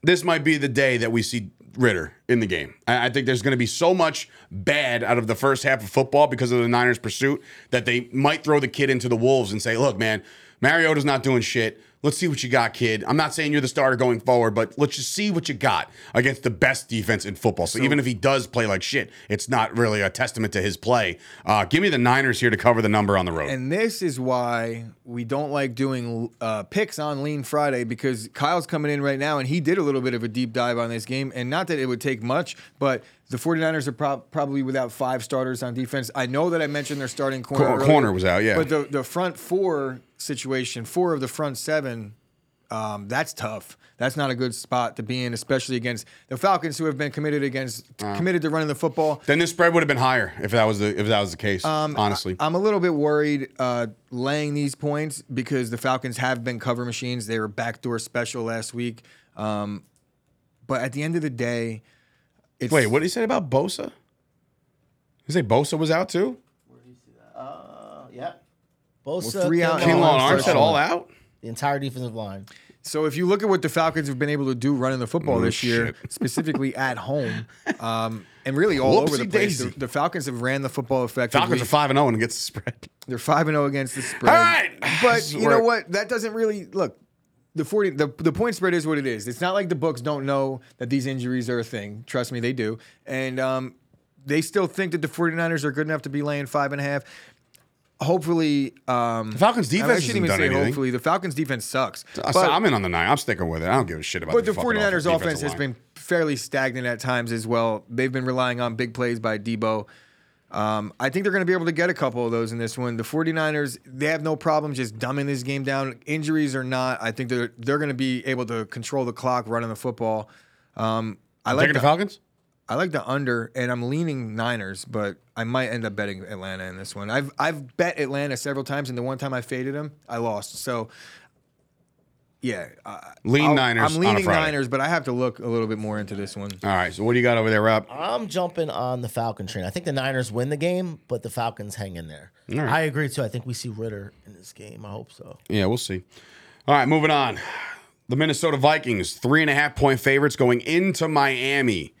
This might be the day that we see Ridder in the game. I, I think there's going to be so much bad out of the first half of football because of the Niners' pursuit that they might throw the kid into the Wolves and say, look, man, Mariota's not doing shit. Let's see what you got, kid. I'm not saying you're the starter going forward, but let's just see what you got against the best defense in football. So, even if he does play like shit, it's not really a testament to his play. Uh, give me the Niners here to cover the number on the road. and this is why we don't like doing uh, picks on Lean Friday because Kyle's coming in right now and he did a little bit of a deep dive on this game. And not that it would take much, but the 49ers are prob- probably without five starters on defense. I know that I mentioned their starting corner. Cor- earlier, corner was out, yeah. But the, the front four situation, four of the front seven, um, that's tough. That's not a good spot to be in, especially against the Falcons, who have been committed against Uh. committed to running the football. then this spread would have been higher if that was the if that was the case. honestly, I'm a little bit worried uh, laying these points because the Falcons have been cover machines. They were backdoor special last week. Um, but at the end of the day, it's wait, what did he say about Bosa? Did he say Bosa was out too? Where did you see that? Uh, yeah. Bosa, Well, three out- Kinlaw, Kinlaw and first Armstead one. all out. The entire defensive line. So if you look at what the Falcons have been able to do running the football Oh, this year, shit. (laughs) specifically at home, um, and really all over the place, the, the Falcons have ran the football effectively. Falcons are five and zero and gets the spread. They're five and zero against the spread. All right. but you know what? That doesn't really look. The forty the, the point spread is what it is. It's not like the books don't know that these injuries are a thing. Trust me, they do. And um, they still think that the 49ers are good enough to be laying five and a half. Hopefully, um, The Falcons' I defense shouldn't even say anything. hopefully. The Falcons' defense sucks. I'm in on the nine. I'm sticking with it. I don't give a shit about. but the fucking 49ers defensive offense has been fairly stagnant at times as well. They've been relying on big plays by Deebo. Um, I think they're going to be able to get a couple of those in this one. The 49ers, they have no problem just dumbing this game down. Injuries or not, I think they're they're going to be able to control the clock running the football. Um, I like the, the Falcons. I like the under, and I'm leaning Niners, but I might end up betting Atlanta in this one. I've I've bet Atlanta several times, and the one time I faded them, I lost. So, yeah, uh, Lean I'll- Niners I'm on a leaning Niners, but I have to look a little bit more into this one. All right. So what do you got over there, Rob? I'm jumping on the Falcon train. I think the Niners win the game, but the Falcons hang in there. right. I agree too. I think we see Ridder in this game. I hope so. Yeah, we'll see. All right, moving on. The Minnesota Vikings, three and a half point favorites going into Miami.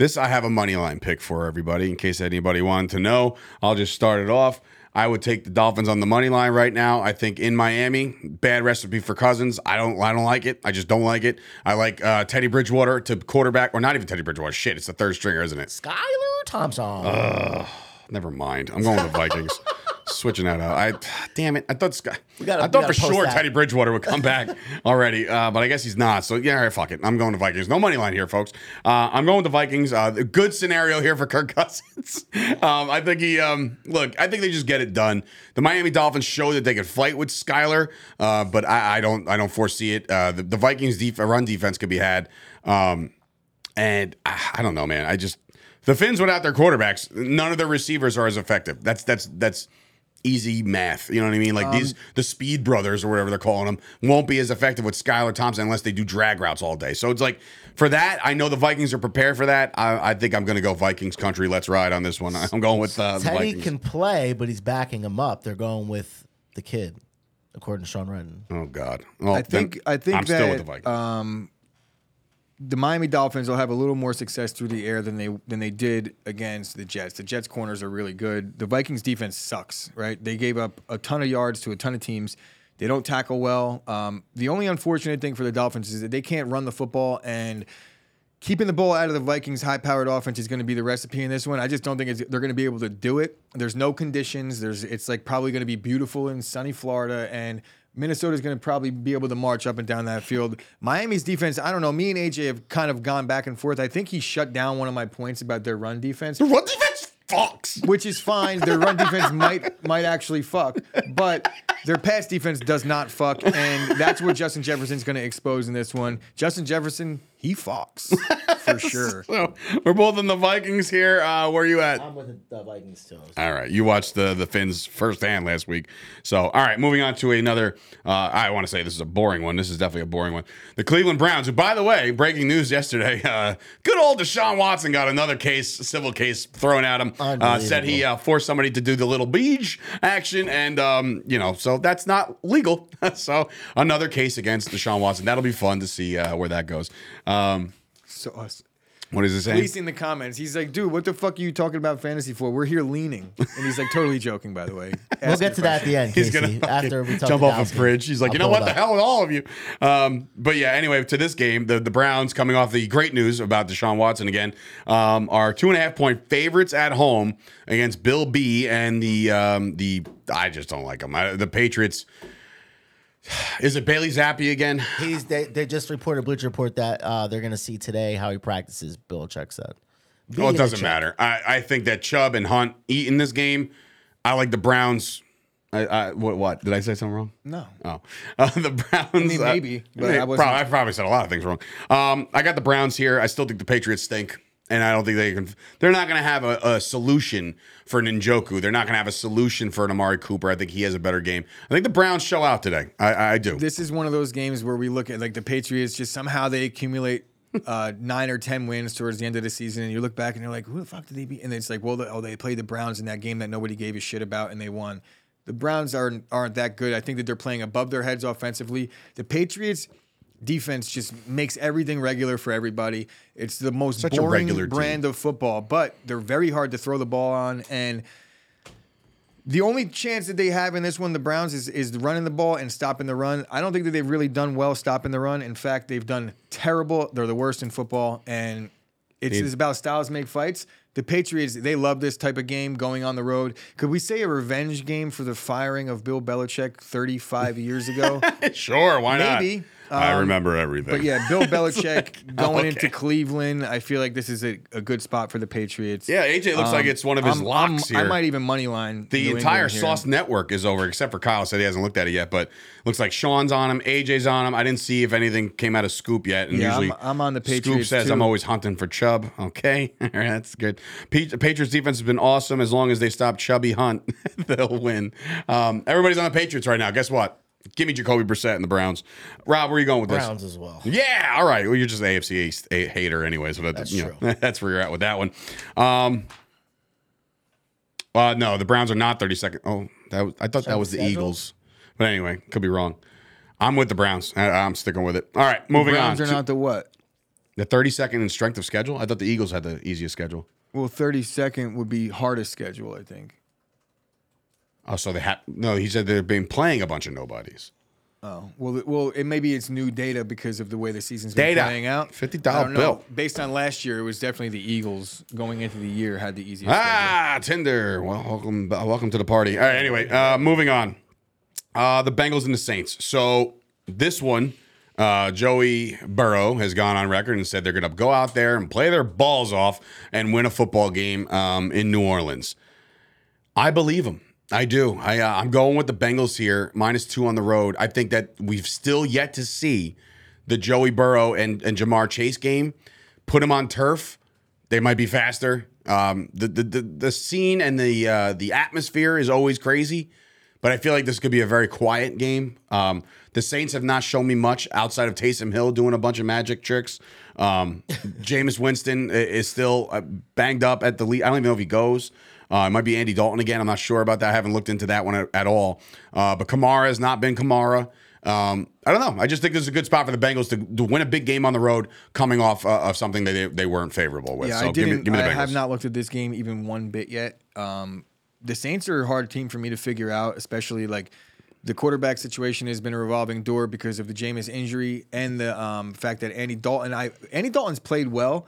This I have a money line pick for everybody in case anybody wanted to know. I'll just start it off. I would take the Dolphins on the money line right now. I think in Miami, bad recipe for Cousins. I don't, I don't like it. I just don't like it. I like uh, Teddy Bridgewater to quarterback, or not even Teddy Bridgewater. Shit, it's the third stringer, isn't it? Skylar Thompson. Never mind. I'm going with the Vikings. (laughs) Switching that out. I damn it. I thought gotta- I thought for sure that. Teddy Bridgewater would come back (laughs) already, uh, but I guess he's not. So yeah, right, fuck it. I'm going to Vikings. No money line here, folks. Uh, I'm going with the Vikings. Uh, good scenario here for Kirk Cousins. (laughs) um, I think he um, look. I think they just get it done. The Miami Dolphins show that they could fight with Skylar, uh, but I, I don't. I don't foresee it. Uh, the, the Vikings def- run defense could be had. Um, and ah, I don't know, man. I just the Finns without their quarterbacks, none of their receivers are as effective. That's that's that's easy math. You know what I mean? Like Um, these the speed brothers or whatever they're calling them won't be as effective with Skylar Thompson unless they do drag routes all day. So it's like for that, I know the Vikings are prepared for that. I, I think I'm going to go Vikings country. Let's ride on this one. (laughs) I'm going with uh, the Teddy Vikings. can play, but he's backing him up. They're going with the kid, according to Sean Redden. oh God. Well, I think I think I'm that still with the Vikings. um, the Miami Dolphins will have a little more success through the air than they than they did against the Jets. The Jets corners are really good. The Vikings defense sucks, right? They gave up a ton of yards to a ton of teams. They don't tackle well. Um, the only unfortunate thing for the Dolphins is that they can't run the football and keeping the ball out of the Vikings' high-powered offense is going to be the recipe in this one. I just don't think they're going to be able to do it. There's no conditions. There's it's like probably going to be beautiful in sunny Florida, and Minnesota's going to probably be able to march up and down that field. Miami's defense, I don't know. Me and AJ have kind of gone back and forth. I think he shut down one of my points about their run defense run defense fucks. which is fine. Their run defense might might actually fuck, but their pass defense does not fuck, and that's what Justin Jefferson's going to expose in this one. Justin Jefferson, he fucks (laughs) for sure. So we're both in the Vikings here. Uh, where are you at? I'm with the Vikings too. All right, you watched the the Finns firsthand last week. So, all right, moving on to another. Uh, I want to say this is a boring one. This is definitely a boring one. The Cleveland Browns, who, by the way, breaking news yesterday, (laughs) uh, good old Deshaun Watson got another case, civil case thrown at him. Uh, said he uh, forced somebody to do the little beach action, and um, you know, so that's not legal. (laughs) so another case against Deshaun Watson. That'll be fun to see uh, where that goes. Um, So us. what is it saying? Least in the comments, he's like, "Dude, what the fuck are you talking about fantasy for? We're here leaning," and he's like, totally joking, by the way. (laughs) We'll get to that at the end, He's Casey. gonna after we talk jump to off a Dowski. bridge. He's like, I'll you know what it the hell with all of you? Um, but yeah, anyway, to this game, the, the Browns coming off the great news about Deshaun Watson again um, are two and a half point favorites at home against Bill B and the um, the I just don't like them. I, the Patriots. Is it Bailey Zappe again? He's they, they just reported Bleacher Report that uh, they're going to see today how he practices. Belichick said. Be Well, it doesn't matter. I, I think that Chubb and Hunt eat in this game. I like the Browns. I, I, what, what? Did I say something wrong? No. Oh, (laughs) uh, the Browns. I mean, maybe, but I I, wasn't- I probably said a lot of things wrong. Um, I got the Browns here. I still think the Patriots stink, and I don't think they can. They're not going to have a, a solution for Njoku. They're not going to have a solution for an Amari Cooper. I think he has a better game. I think the Browns show out today. I, I do. This is one of those games where we look at like the Patriots, just somehow they accumulate uh, (laughs) nine or ten wins towards the end of the season, and you look back and you're like, who the fuck did they beat? And it's like, well, the, oh, they played the Browns in that game that nobody gave a shit about, and they won. The Browns aren't aren't that good. I think that they're playing above their heads offensively. The Patriots. Defense just makes everything regular for everybody. It's the most Such boring regular team. brand of football, but they're very hard to throw the ball on. And the only chance that they have in this one, the Browns, is is running the ball and stopping the run. I don't think that they've really done well stopping the run. In fact, they've done terrible. They're the worst in football, and it's, it's about styles make fights. The Patriots, they love this type of game going on the road. Could we say a revenge game for the firing of Bill Belichick 35 years ago? (laughs) sure, why not? Maybe. not? I Um, remember everything. But yeah, Bill (laughs) Belichick going Okay. into Cleveland, I feel like this is a, a good spot for the Patriots. yeah, AJ looks like Um, it's one of his I'm- locks I'm- here. I might even money line The New entire. Sauce Network is over, except for Kyle said he hasn't looked at it yet. But looks like Sean's on him, AJ's on him. I didn't see if anything came out of Scoop yet. And Yeah, I'm- usually, I'm on the Patriots. Scoop says too. I'm always hunting for Chubb. (laughs) Okay, (laughs) that's good. Pa- Patriots defense has been awesome. As long as they stop Chubby Hunt, they'll win. Um, everybody's on the Patriots right now. Guess what? Give me Jacoby Brissett and the Browns. Rob, where are you going with this? Browns as well. Yeah, all right. Well, you're just an AFC East a- hater, anyways. But That's you know, true. (laughs) that's where you're at with that one. Um, uh, no, the Browns are not 32nd. Oh, that was, I thought that was the the schedule. Eagles. But anyway, could be wrong. I'm with the Browns. I, I'm sticking with it. All right, moving Browns on. Browns are not the what? the 32nd in strength of schedule. I thought the Eagles had the easiest schedule. Well, 32nd would be hardest schedule, I think. Oh, so they had no. He said they've been playing a bunch of nobodies. Oh well, it- well, it maybe it's new data because of the way the season's been Data. playing out. $50 I don't know. bill. Based on last year, it was definitely the Eagles going into the year had the easiest. schedule. Ah, Tinder. Well, welcome, welcome to the party. All right. Anyway, uh, moving on. Uh, the Bengals and the Saints. So this one, uh, Joey Burrow has gone on record and said they're going to go out there and play their balls off and win a football game um, in New Orleans. I believe him. I do. I, uh, I'm going with the Bengals here, minus two on the road. I think that we've still yet to see the Joey Burrow and, and Ja'Marr Chase game. Put him on turf They might be faster. Um, the, the the the scene and the uh, the atmosphere is always crazy, but I feel like this could be a very quiet game. Um, the Saints have not shown me much outside of Taysom Hill doing a bunch of magic tricks. Um, (laughs) Jameis Winston is still uh, banged up at the lead. I don't even know if he goes. Uh, it might be Andy Dalton again. I'm not sure about that. I haven't looked into that one at, at all. Uh, but Kamara has not been Kamara. Um, I don't know. I just think this is a good spot for the Bengals to, to win a big game on the road, coming off uh, of something that they, they weren't favorable with. Yeah, so I didn't. give me the I have not looked at this game even one bit yet. Um, the Saints are a hard team for me to figure out, especially like the quarterback situation has been a revolving door because of the Jameis injury and the um, fact that Andy Dalton. I Andy Dalton's played well,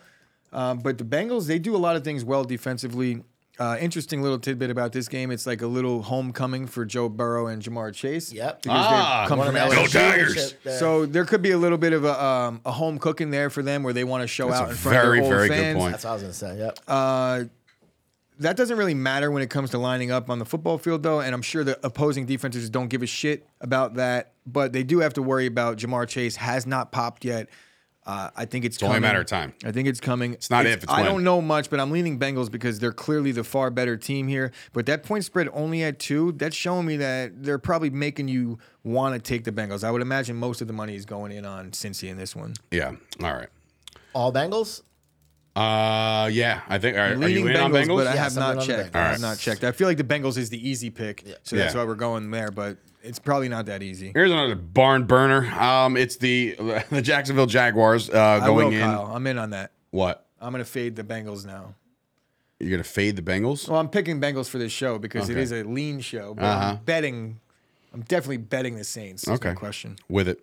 um, but the Bengals they do a lot of things well defensively. Uh, interesting little tidbit about this game. It's like a little homecoming for Joe Burrow and Ja'Marr Chase. Yep. Because Ah, come from a LSU. Go Tigers! So there could be a little bit of a um, a home cooking there for them, where they want to show That's out in front very, of their old very good fans. point. that's what I was gonna say. Yep. Uh, that doesn't really matter when it comes to lining up on the football field, though. And I'm sure the opposing defenses don't give a shit about that. But they do have to worry about Ja'Marr Chase has not popped yet. Uh, I think it's, only a coming. matter of time. I think it's coming. It's not if, it's I when. don't know much, but I'm leaning Bengals because they're clearly the far better team here. But that point spread only at two, that's showing me that they're probably making you want to take the Bengals. I would imagine most of the money is going in on Cincy in this one. Yeah. All right. All Bengals. Uh, yeah. I think. Are, are you leaning in on Bengals, Bengals? but I Yes, have not in on the checked. Bengals. I have Alright. not checked. I feel like the Bengals is the easy pick, yeah. so that's Yeah. why we're going there. But it's probably not that easy. Here's another barn burner. Um, it's the the Jacksonville Jaguars uh, I will, going in. Kyle. I'm in on that. What? I'm gonna fade the Bengals now. You're gonna fade the Bengals? Well, I'm picking Bengals for this show because it Okay. is a lean show. But Uh-huh. I'm betting. I'm definitely betting the Saints. Okay. question. with it.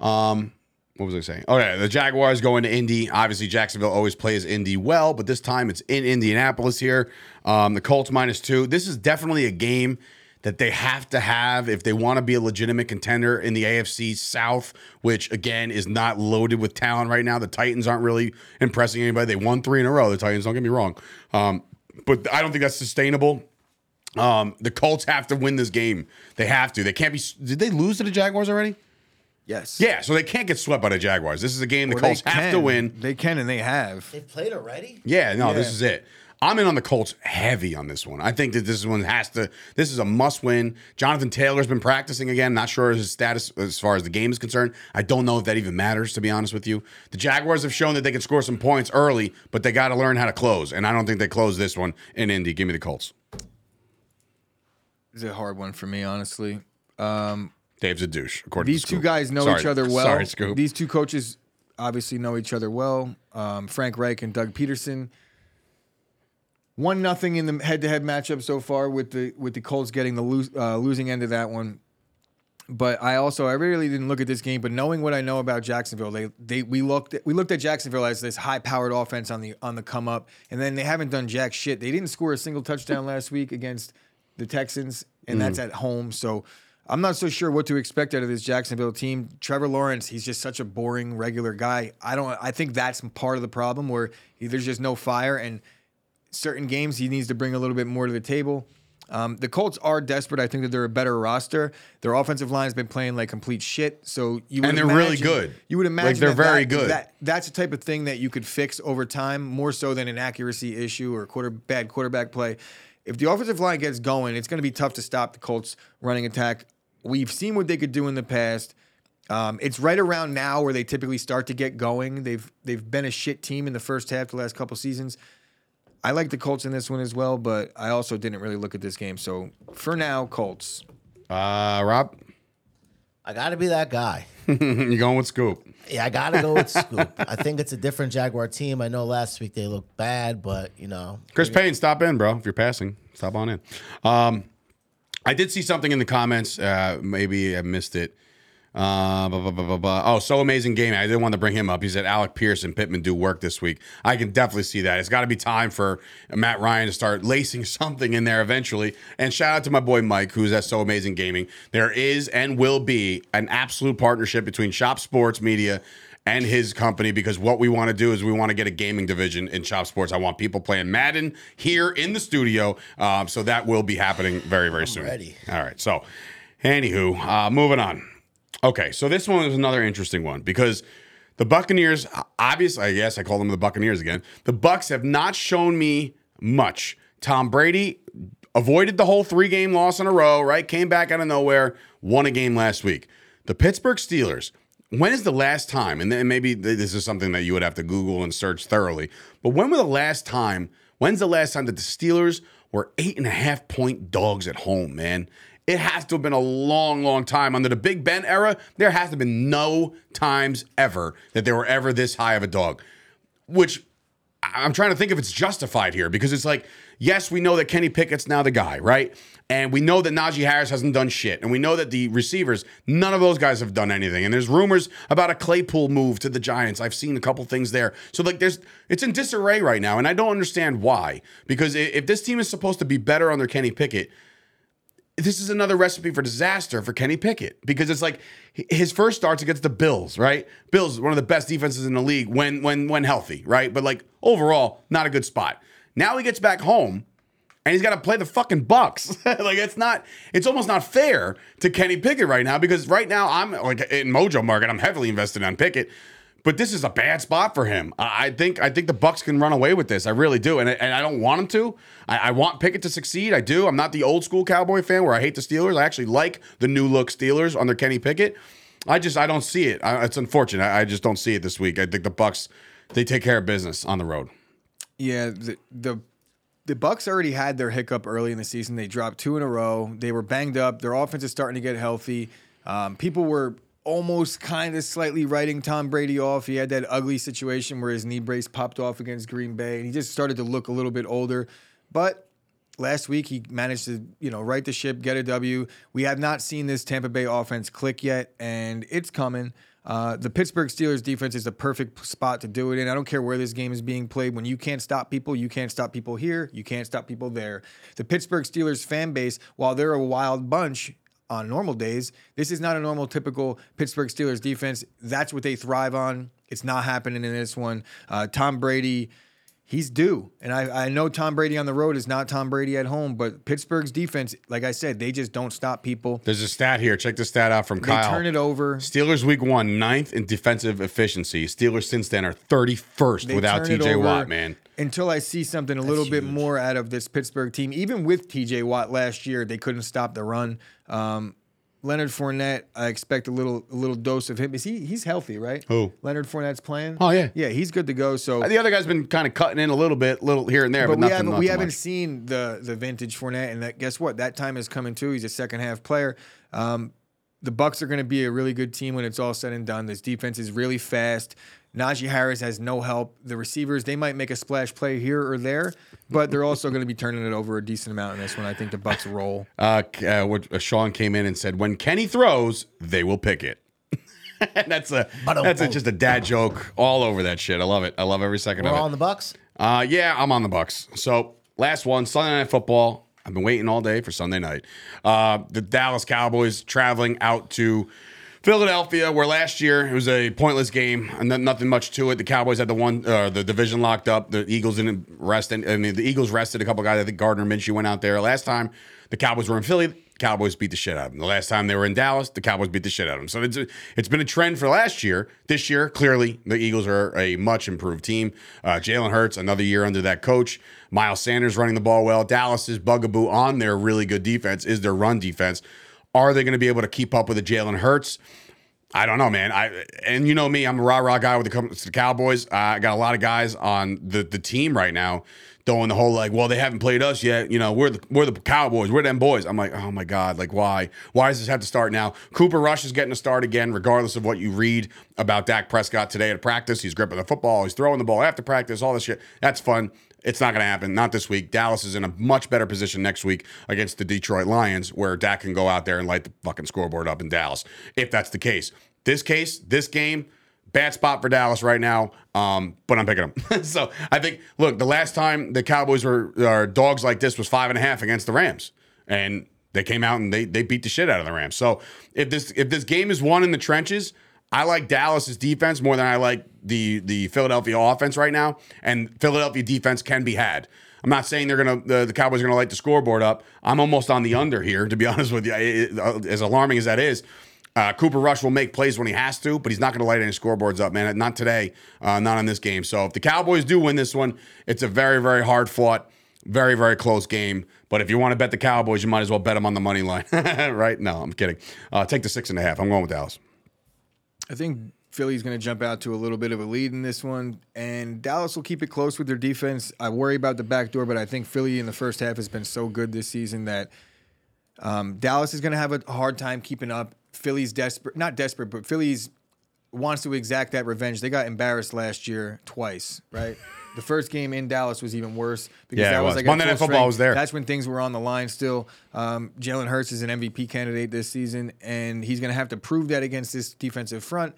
Um, what was I saying? Oh yeah, the Jaguars going to Indy. Obviously, Jacksonville always plays Indy well, but this time it's in Indianapolis here. Um, the Colts minus two. This is definitely a game that they have to have if they want to be a legitimate contender in the AFC South, which again is not loaded with talent right now. The Titans aren't really impressing anybody. They won three in a row. The Titans, don't get me wrong, um, but I don't think that's sustainable. Um, the Colts have to win this game. They have to. They can't be. Did they lose to the Jaguars already? Yes. Yeah, so they can't get swept by the Jaguars. This is a game the Or Colts have to win. They can and they have. They've played already. Yeah, no, this is it. I'm in on the Colts heavy on this one. I think that this one has to. This is a must win. Jonathan Taylor's been practicing again. Not sure his status as far as the game is concerned. I don't know if that even matters, to be honest with you. The Jaguars have shown that they can score some points early, but they got to learn how to close. And I don't think they close this one in Indy. Give me the Colts. It's a hard one for me, honestly. Um, Dave's a douche. According these to two guys know Sorry. each other well. Sorry, Scoop. These two coaches obviously know each other well. Um, Frank Reich and Doug Pederson. One nothing in the head-to-head matchup so far, with the with the Colts getting the uh, losing end of that one. But I also I really didn't look at this game, but knowing what I know about Jacksonville, they they we looked at, we looked at Jacksonville as this high-powered offense on the on the come up, and then they haven't done jack shit. They didn't score a single touchdown last week against the Texans, and that's at home. So I'm not so sure what to expect out of this Jacksonville team. Trevor Lawrence, he's just such a boring regular guy. I don't. I think that's part of the problem where he, there's just no fire, and certain games he needs to bring a little bit more to the table. Um, the Colts are desperate. I think that they're a better roster. Their offensive line has been playing like complete shit. So you would And they're really good. You would Like, imagine they're that very that- good. That, that's the type of thing that you could fix over time, more so than an accuracy issue or quarter bad quarterback play. If the offensive line gets going, it's going to be tough to stop the Colts running attack. We've seen what they could do in the past. Um, it's right around now where they typically start to get going. They've they've been a shit team in the first half the last couple seasons. I like the Colts in this one as well, but I also didn't really look at this game. So for now, Colts. uh, Rob, I got to be that guy. (laughs) you going with Scoop? Yeah, I got to go with Scoop. I think it's a different Jaguar team. I know last week they looked bad, but you know, Chris Payne, stop in, bro. If you're passing, stop on in. Um, I did see something in the comments. Uh, maybe I missed it. Uh, blah, blah, blah, blah, blah. Oh, so amazing game. I didn't want to bring him up. He said Alec Pierce and Pittman do work this week. I can definitely see that. It's got to be time for Matt Ryan to start lacing (laughs) something in there eventually. And shout out to my boy Mike, who's at So Amazing Gaming. There is and will be an absolute partnership between Shop Sports Media and his company because what we want to do is we want to get a gaming division in Chop Sports. I want people playing Madden here in the studio. Um, so that will be happening very, very soon. ready. All right. So, anywho, uh, moving on. Okay. So this one is another interesting one because The Buccaneers, obviously, I guess I call them the Buccaneers again. The Bucks have not shown me much. Tom Brady avoided the whole three game loss in a row, right? Came back out of nowhere, won a game last week. The Pittsburgh Steelers, when is the last time, and then maybe this is something that you would have to Google and search thoroughly, but when was the last time, when's the last time that the Steelers were eight and a half point dogs at home, man? It has to have been a long, long time. Under the Big Ben era, there has to have been no times ever that they were ever this high of a dog, which I'm trying to think if it's justified here because it's like, yes, we know that Kenny Pickett's now the guy, right? And we know that Najee Harris hasn't done shit. And we know that the receivers, none of those guys have done anything. And there's rumors about a Claypool move to the Giants. I've seen a couple things there. So like there's it's in disarray right now. And I don't understand why. Because if this team is supposed to be better under Kenny Pickett, this is another recipe for disaster for Kenny Pickett because it's like his first starts against the Bills, right? Bills one of the best defenses in the league when when when healthy, right? But like overall, not a good spot. Now he gets back home and he's got to play the fucking Bucks. (laughs) like it's not, it's almost not fair to Kenny Pickett right now because right now I'm like in Mojo Market, I'm heavily invested on Pickett. But this is a bad spot for him. I think I think the Bucks can run away with this. I really do, and, and I don't want him to. I, I, want Pickett to succeed. I do. I'm not the old school Cowboy fan where I hate the Steelers. I actually like the new look Steelers under Kenny Pickett. I just I don't see it. I, it's unfortunate. I, I, just don't see it this week. I think the Bucks they take care of business on the road. Yeah, the, the the Bucks already had their hiccup early in the season. They dropped two in a row. They were banged up. Their offense is starting to get healthy. Um, people were almost kind of slightly writing Tom Brady off. He had that ugly situation where his knee brace popped off against Green Bay, and he just started to look a little bit older. But last week he managed to you know right the ship, get a W. We have not seen this Tampa Bay offense click yet, and it's coming. Uh, the Pittsburgh Steelers defense is the perfect spot to do it in. I don't care where this game is being played. When you can't stop people, you can't stop people here. You can't stop people there. The Pittsburgh Steelers fan base, while they're a wild bunch, on normal days. This is not a normal, typical Pittsburgh Steelers defense. That's what they thrive on. It's not happening in this one. Uh, Tom Brady, he's due. And I, I know Tom Brady on the road is not Tom Brady at home, but Pittsburgh's defense, like I said, they just don't stop people. There's a stat here. Check the stat out from They Kyle. turn it over. Steelers week one, ninth in defensive efficiency. Steelers since then are 31st They without TJ Watt, man. Until I see something a little bit huge. more out of this Pittsburgh team. Even with TJ Watt last year, they couldn't stop the run. Um, Leonard Fournette, I expect a little a little dose of him. Is he he's healthy, right? Who? Leonard Fournette's playing? Oh, yeah. Yeah, he's good to go. So The other guy's been kind of cutting in a little bit, little here and there, but, but we nothing. haven't nothing we haven't seen the the vintage Fournette, and that guess what? That time is coming too. He's a second half player. Um, the Bucks are going to be a really good team when it's all said and done. This defense is really fast. Najee Harris has no help. The receivers they might make a splash play here or there, but they're also going to be turning it over a decent amount in this one. I think the Bucks roll. Uh, uh, what, uh, Sean came in and said, "When Kenny throws, they will pick it." (laughs) that's a that's a, just a dad joke all over that shit. I love it. I love every 2nd We're of it. on the Bucks. Uh, yeah, I'm on the Bucks. So last one, Sunday Night Football. I've been waiting all day for Sunday night. Uh, the Dallas Cowboys traveling out to Philadelphia, where last year it was a pointless game and nothing much to it. The Cowboys had the one, uh, the division locked up. The Eagles didn't rest. Any, I mean, the Eagles rested a couple guys. I think Gardner Minshew went out there last time. The Cowboys were in Philly. Cowboys beat the shit out of them. The last time they were in Dallas, the Cowboys beat the shit out of them. So it's it's been a trend for last year. This year, clearly, the Eagles are a much improved team. Uh, Jalen Hurts, another year under that coach. Miles Sanders running the ball well. Dallas's bugaboo on their really good defense is their run defense. Are they going to be able to keep up with the Jalen Hurts? I don't know, man. I and you know me, I'm a rah rah guy to the Cowboys. Uh, I got a lot of guys on the the team right now doing the whole like, well, they haven't played us yet. You know, we're the we're the Cowboys, we're them boys. I'm like, oh my god, like why? Why does this have to start now? Cooper Rush is getting a start again, regardless of what you read about Dak Prescott today at practice. He's gripping the football, he's throwing the ball after practice, all this shit. That's fun. It's not going to happen. Not this week. Dallas is in a much better position next week against the Detroit Lions, where Dak can go out there and light the fucking scoreboard up in Dallas, if that's the case. This case, this game, bad spot for Dallas right now. Um, but I'm picking them. (laughs) so I think, look, the last time the Cowboys were dogs like this was five and a half against the Rams, and they came out and they they beat the shit out of the Rams. So if this if this game is won in the trenches, I like Dallas's defense more than I like the the Philadelphia offense right now. And Philadelphia defense can be had. I'm not saying they're gonna the, the Cowboys are gonna light the scoreboard up. I'm almost on the under here, to be (laughs) honest with you. It- it- as alarming as that is, Uh, Cooper Rush will make plays when he has to, but he's not going to light any scoreboards up, man. Not today, uh, not on this game. So if the Cowboys do win this one, it's a very, very hard fought, very, very close game. But if you want to bet the Cowboys, you might as well bet them on the money line, (laughs) right? No, I'm kidding. Uh, take the six and a half. I'm going with Dallas. I think Philly's going to jump out to a little bit of a lead in this one, and Dallas will keep it close with their defense. I worry about the back door, but I think Philly in the first half has been so good this season that um, Dallas is going to have a hard time keeping up. Philly's desperate, not desperate, but Philly's wants to exact that revenge. They got embarrassed last year twice, right? The first game in Dallas was even worse because Yeah, that was was. like Monday Night Football was there. That's when things were on the line still. Um, Jalen Hurts is an MVP candidate this season, and he's going to have to prove that against this defensive front.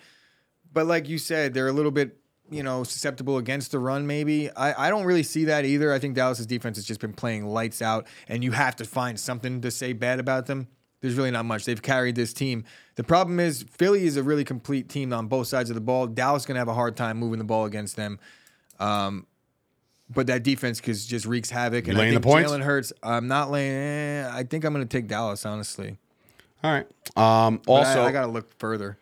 But like you said, they're a little bit, you know, susceptible against the run. Maybe I, I don't really see that either. I think Dallas's defense has just been playing lights out, and you have to find something to say bad about them. There's really not much. They've carried this team. The problem is Philly is a really complete team on both sides of the ball. Dallas is gonna have a hard time moving the ball against them. Um, but that defense cause just wreaks havoc. and I laying the think points? Jalen Hurts. I'm not laying. Eh, I think I'm gonna take Dallas. Honestly, All right. Um, also, I, I gotta look further.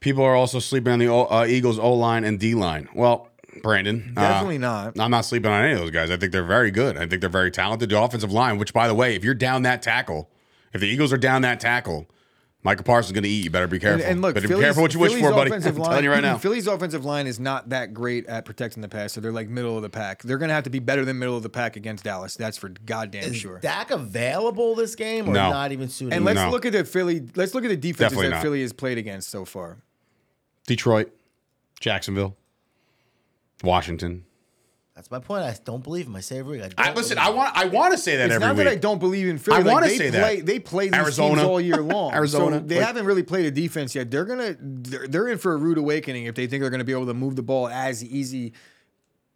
people are also sleeping on the O- uh, Eagles O line and D line. Well, Brandon, uh, Definitely not. I'm not sleeping on any of those guys. I think they're very good. I think they're very talented. The offensive line, which by the way, if you're down that tackle, if the Eagles are down that tackle, Michael Parsons is going to eat. You better be careful. and look, better be careful what you wish Philly's for, buddy. (laughs) I'm offensive telling you right now. Philly's offensive line is not that great at protecting the pass, so they're like middle of the pack. They're gonna have to be better than middle of the pack against Dallas. That's for goddamn Is sure. Dak available this game or No. not even soon? and let's No. look at the Philly. Let's look at the defenses Definitely that not. Philly has played against so far. Detroit, Jacksonville, Washington. That's my point. I don't believe him. I say every week. I, I, don't listen, believe I want I want to say that It's every not week. that I don't believe in Philly. I Like, wanna they say play, that. They play these Arizona. teams all year long. (laughs) Arizona, So they like- haven't really played a defense yet. They're gonna they're, they're in for a rude awakening if they think they're gonna be able to move the ball as easy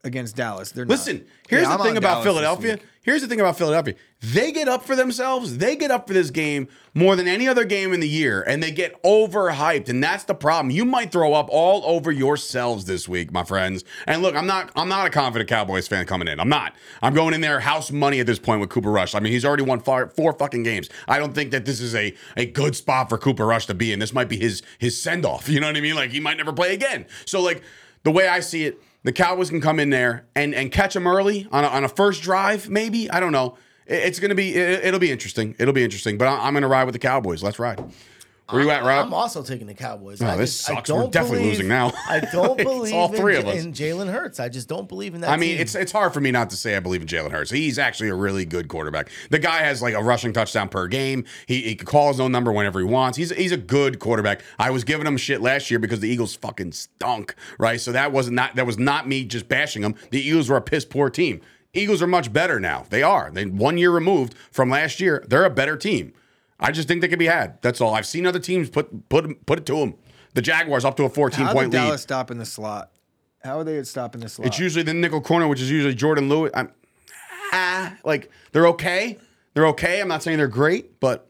against Dallas. They're not. Listen, here's Yeah, the I'm thing about Dallas Philadelphia. Here's the thing about Philadelphia. They get up for themselves. They get up for this game more than any other game in the year, and they get overhyped, and that's the problem. You might throw up all over yourselves this week, my friends. And look, I'm not I'm not a confident Cowboys fan coming in. I'm not. I'm going in there house money at this point with Cooper Rush. I mean, he's already won four, four fucking games. I don't think that this is a a good spot for Cooper Rush to be in. This might be his his send off. You know what I mean? Like he might never play again. So like the way I see it, the Cowboys can come in there and and catch them early on a, on a first drive, maybe. I don't know. It- It's gonna be it, will be interesting. It'll be interesting. But I, I'm gonna ride with the Cowboys. Let's ride. Where you at, Rob? I'm also taking the Cowboys. Oh, I this just- sucks. We're definitely believe- losing now. I don't (laughs) believe all three in, of us. in Jalen Hurts. I just don't believe in that. I mean, team. it's it's hard for me not to say I believe in Jalen Hurts. He's actually a really good quarterback. The guy has like a rushing touchdown per game. He, he can call his own number whenever he wants. He's he's a good quarterback. I was giving him shit last year because the Eagles fucking stunk, right? So that was not that was not me just bashing them. The Eagles were a piss poor team. Eagles are much better now. They are. They one year removed from last year. They're a better team. I just think they can be had. That's all. I've seen other teams put put put it to them. The Jaguars up to a 14 How point did lead. Dallas stop in the slot? How are they at stopping the slot? It's usually the nickel corner, which is usually Jourdan Lewis. I'm, ah, like they're okay. They're okay. I'm not saying they're great, but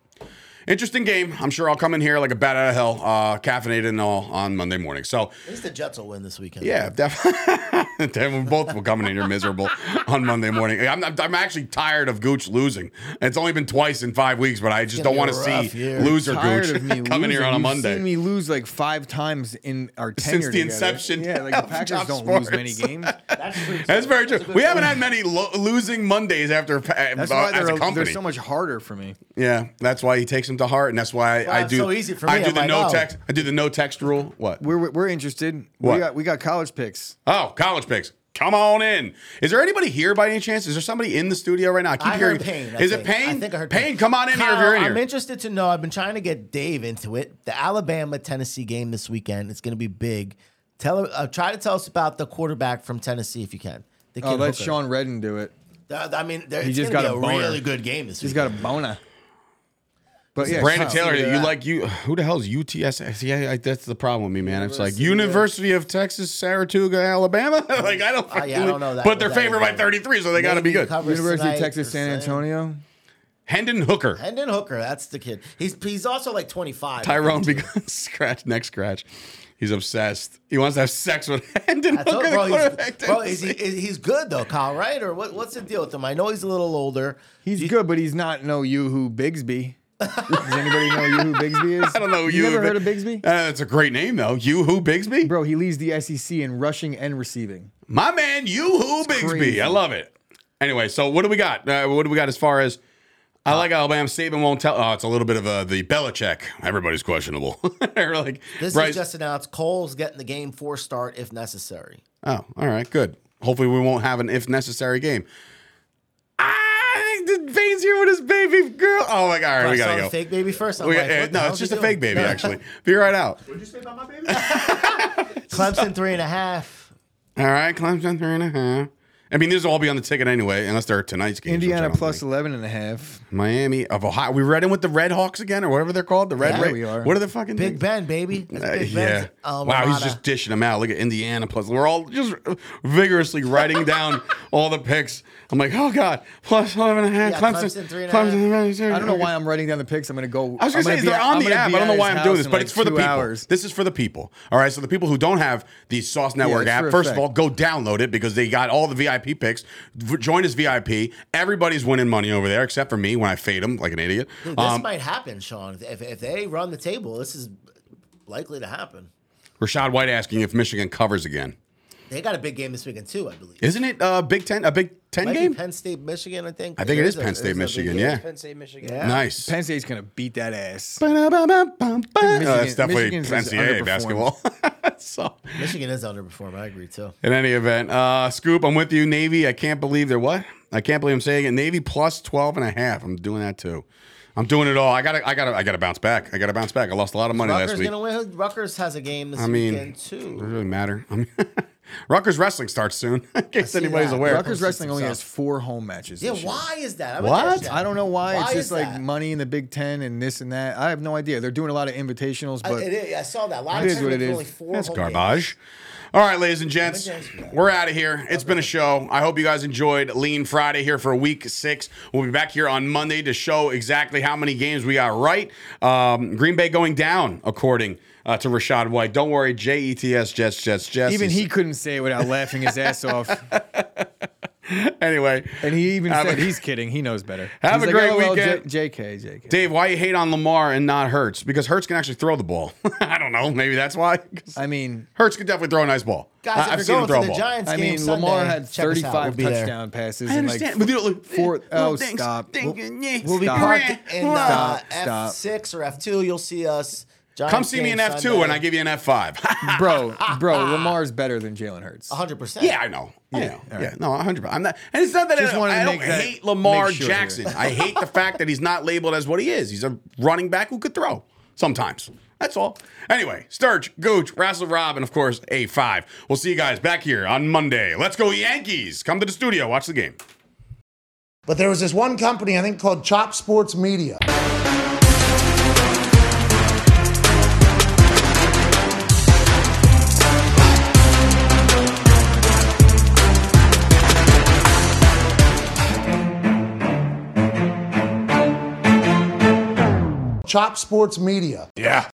interesting game. I'm sure I'll come in here like a bat out of hell, uh, caffeinated and all on Monday morning. So At least the Jets will win this weekend. yeah, definitely. (laughs) Then we both will coming in here miserable on Monday morning. I'm, I'm, I'm actually tired of Gooch losing. It's only been twice in five weeks, but I just don't want to see year. loser Gooch of me (laughs) coming here losing. on a You've Monday. Seen me lose like five times in our tenure Since the together. inception Yeah, like (laughs) the Packers don't lose many games. That's. That's very true. a good We haven't point. had many lo- losing Mondays after uh, That's why as they're, a they're so much harder for me. Yeah, that's why he takes them to heart, and that's why Well, I it's do. so easy for I me, do I'm the like, no oh. text. I do the no text rule. What? We're we're, we're interested. What? We got we got college picks. Oh, college picks. Come on in. Is there anybody here by any chance? Is there somebody in the studio right now? I keep I hearing. heard Payne. I Is it think. Payne? I think I heard Payne. Come on in here if you're in Kyle, here. I'm interested to know. I've been trying to get Dave into it. The Alabama Tennessee game this weekend. It's going to be big. Tell uh, try to tell us about the quarterback from Tennessee if you can. The Oh, kid let Hooker. Sean Redden do it. Uh, I mean, there, He it's just got be a a really good game this He's week. got a bona. But yeah, Brandon Taylor, yeah. you like you? Who the hell is UTS? Yeah, I, that's the problem with me, man. It's like University of- of Texas, Saratoga, Alabama. (laughs) like I don't. Uh, yeah, I don't know that- But they're that favored by 33, so they got to be good. University of Texas, San. Antonio. Hendon Hooker. Hendon Hooker, that's the kid. He's he's also like 25. Tyrone becomes (laughs) scratch neck scratch. He's obsessed. He wants to have sex with (laughs) Hendon I told, Hooker. bro, the he's, bro is he, is, he's good though, Kyle, right? Or what, what's the deal with him? I know he's a little older. He's good, but he's not no you who Bigsby. Does anybody know Yoo-Hoo Bigsby is? I don't know. You Yoo-Hoo never heard of Bigsby? Uh, it's a great name though. You who Bigsby? Bro, he leads the SEC in rushing and receiving. My man, you who Bigsby. crazy. I love it. Anyway, so what do we got? Uh, what do we got as far as? I like Alabama. Saban won't tell. Oh, it's a little bit of a the Belichick. Everybody's questionable. (laughs) They're like This Bryce- is just announced. Cole's getting the game four start if necessary. Oh, all right, good. Hopefully, we won't have an if necessary game. I think the Vane's here with his baby girl. Oh my god! All right, we gotta go. fake baby first. I'm We- like, uh, what the no, hell it's is just he a fake doing? baby. Actually, be right out. What'd you say about my baby? (laughs) (laughs) Clemson three and a half. All right, Clemson three and a half. I mean, these will all be on the ticket anyway, unless they're tonight's games. Indiana plus think. 11 and a half. Miami of Ohio. We read in with the Red Hawks again, or whatever they're called. The Red. Yeah, Ra- we are. What are the fucking Big things? Ben, baby. That's Uh, Big yeah. Ben's Wow, he's just dishing them out. Look at Indiana plus. We're all just vigorously writing down (laughs) all the picks. I'm like, oh god, plus 11 and a half. Yeah, Clemson, Clemson, three and a half. Clemson, I don't know why I'm writing down the picks. I'm going to go. I was gonna I'm say they're at- on the app. I don't know why I'm doing this, but like it's for the people. Hours. This is for the people. All right. So the people who don't have the Sauce Network app, first of all, go download it because they got all the VIP picks. V- Join as VIP. Everybody's winning money over there except for me when I fade them like an idiot. Dude, this Um, might happen, Sean. If, if they run the table, this is likely to happen. Rashad White asking if Michigan covers again. They got a big game this weekend too, I believe. Isn't it uh, Big Ten? A Big Ten Might be game? Penn State, Michigan. I think. I think it is a- Penn a State, big Michigan. game. Yeah. Penn State, Michigan. Yeah. Nice. Penn State's going to beat that ass. Uh, that's definitely Michigan's is NCAA underperformed. basketball. (laughs) so, Michigan is underperforming. I agree too. in any event, uh, Scoop, I'm with you. Navy, I can't believe they're what? I can't believe I'm saying it. Navy plus 12 and a half. I'm doing that too. I'm doing it all. I gotta, I gotta, I gotta bounce back. I gotta bounce back. I lost a lot of money Rutgers last week. gonna win. Rutgers has a game this I mean, weekend Does too. it really matter? (laughs) I mean, Rutgers wrestling starts soon. (laughs) In case anybody's that. aware. Rutgers Wrestling only has four home matches. Yeah, this year. why is that? I What? that. I don't know why. it's Why just is like that? money in the Big Ten and this and that. I have no idea. They're doing a lot of invitationals, I, but it is, I saw that. A lot It of is what it tournaments, is. only four That's home garbage. All right, ladies and gents, Let me ask you that. we're out of here. It's been a show. I hope you guys enjoyed Lean Friday here for week six. We'll be back here on Monday to show exactly how many games we got right. Um, Green Bay going down, according uh, to Rashad White. Don't worry, J E T S, Jets, Jets, Jets. even he couldn't say it without laughing his ass off. (laughs) Anyway, And he even Have said a- he's kidding. He knows better. (laughs) Have He's a like, great "Oh, well, weekend." J- JK, JK. Dave, why you hate on Lamar and not Hurts? Because Hurts can actually throw the ball. (laughs) I don't know. Maybe that's why. I mean, Hurts can definitely throw a nice ball. Guys, I- if I've you're seen him going throw to a the ball. Giants I game mean, Lamar had check us out. 35 We'll be there. touchdown passes. I and understand. Like but you know, four, little oh, things, stop. thinking, yeah, We'll be Stop. parked in uh, Stop, stop. F6 or F2. You'll see us. Giants Come see me game in F2 Sunday. and I give you an F5. (laughs) bro, bro, Lamar's better than Jalen Hurts. 100%. yeah, I know. I Yeah, know. all Yeah, right. no, 100. I'm not. And it's not that Just I, wanted to I don't make that- hate Lamar make sure here. Jackson. I hate the fact that he's not labeled as what he is. He's a running back who could throw sometimes. That's all. Anyway, Sturge, Gooch, Wrestling Rob, and of course, A5. We'll see you guys back here on Monday. Let's go, Yankees. Come to the studio. Watch the game. But there was this one company, I think called Chop Sports Media. Chop Sports Media. Yeah.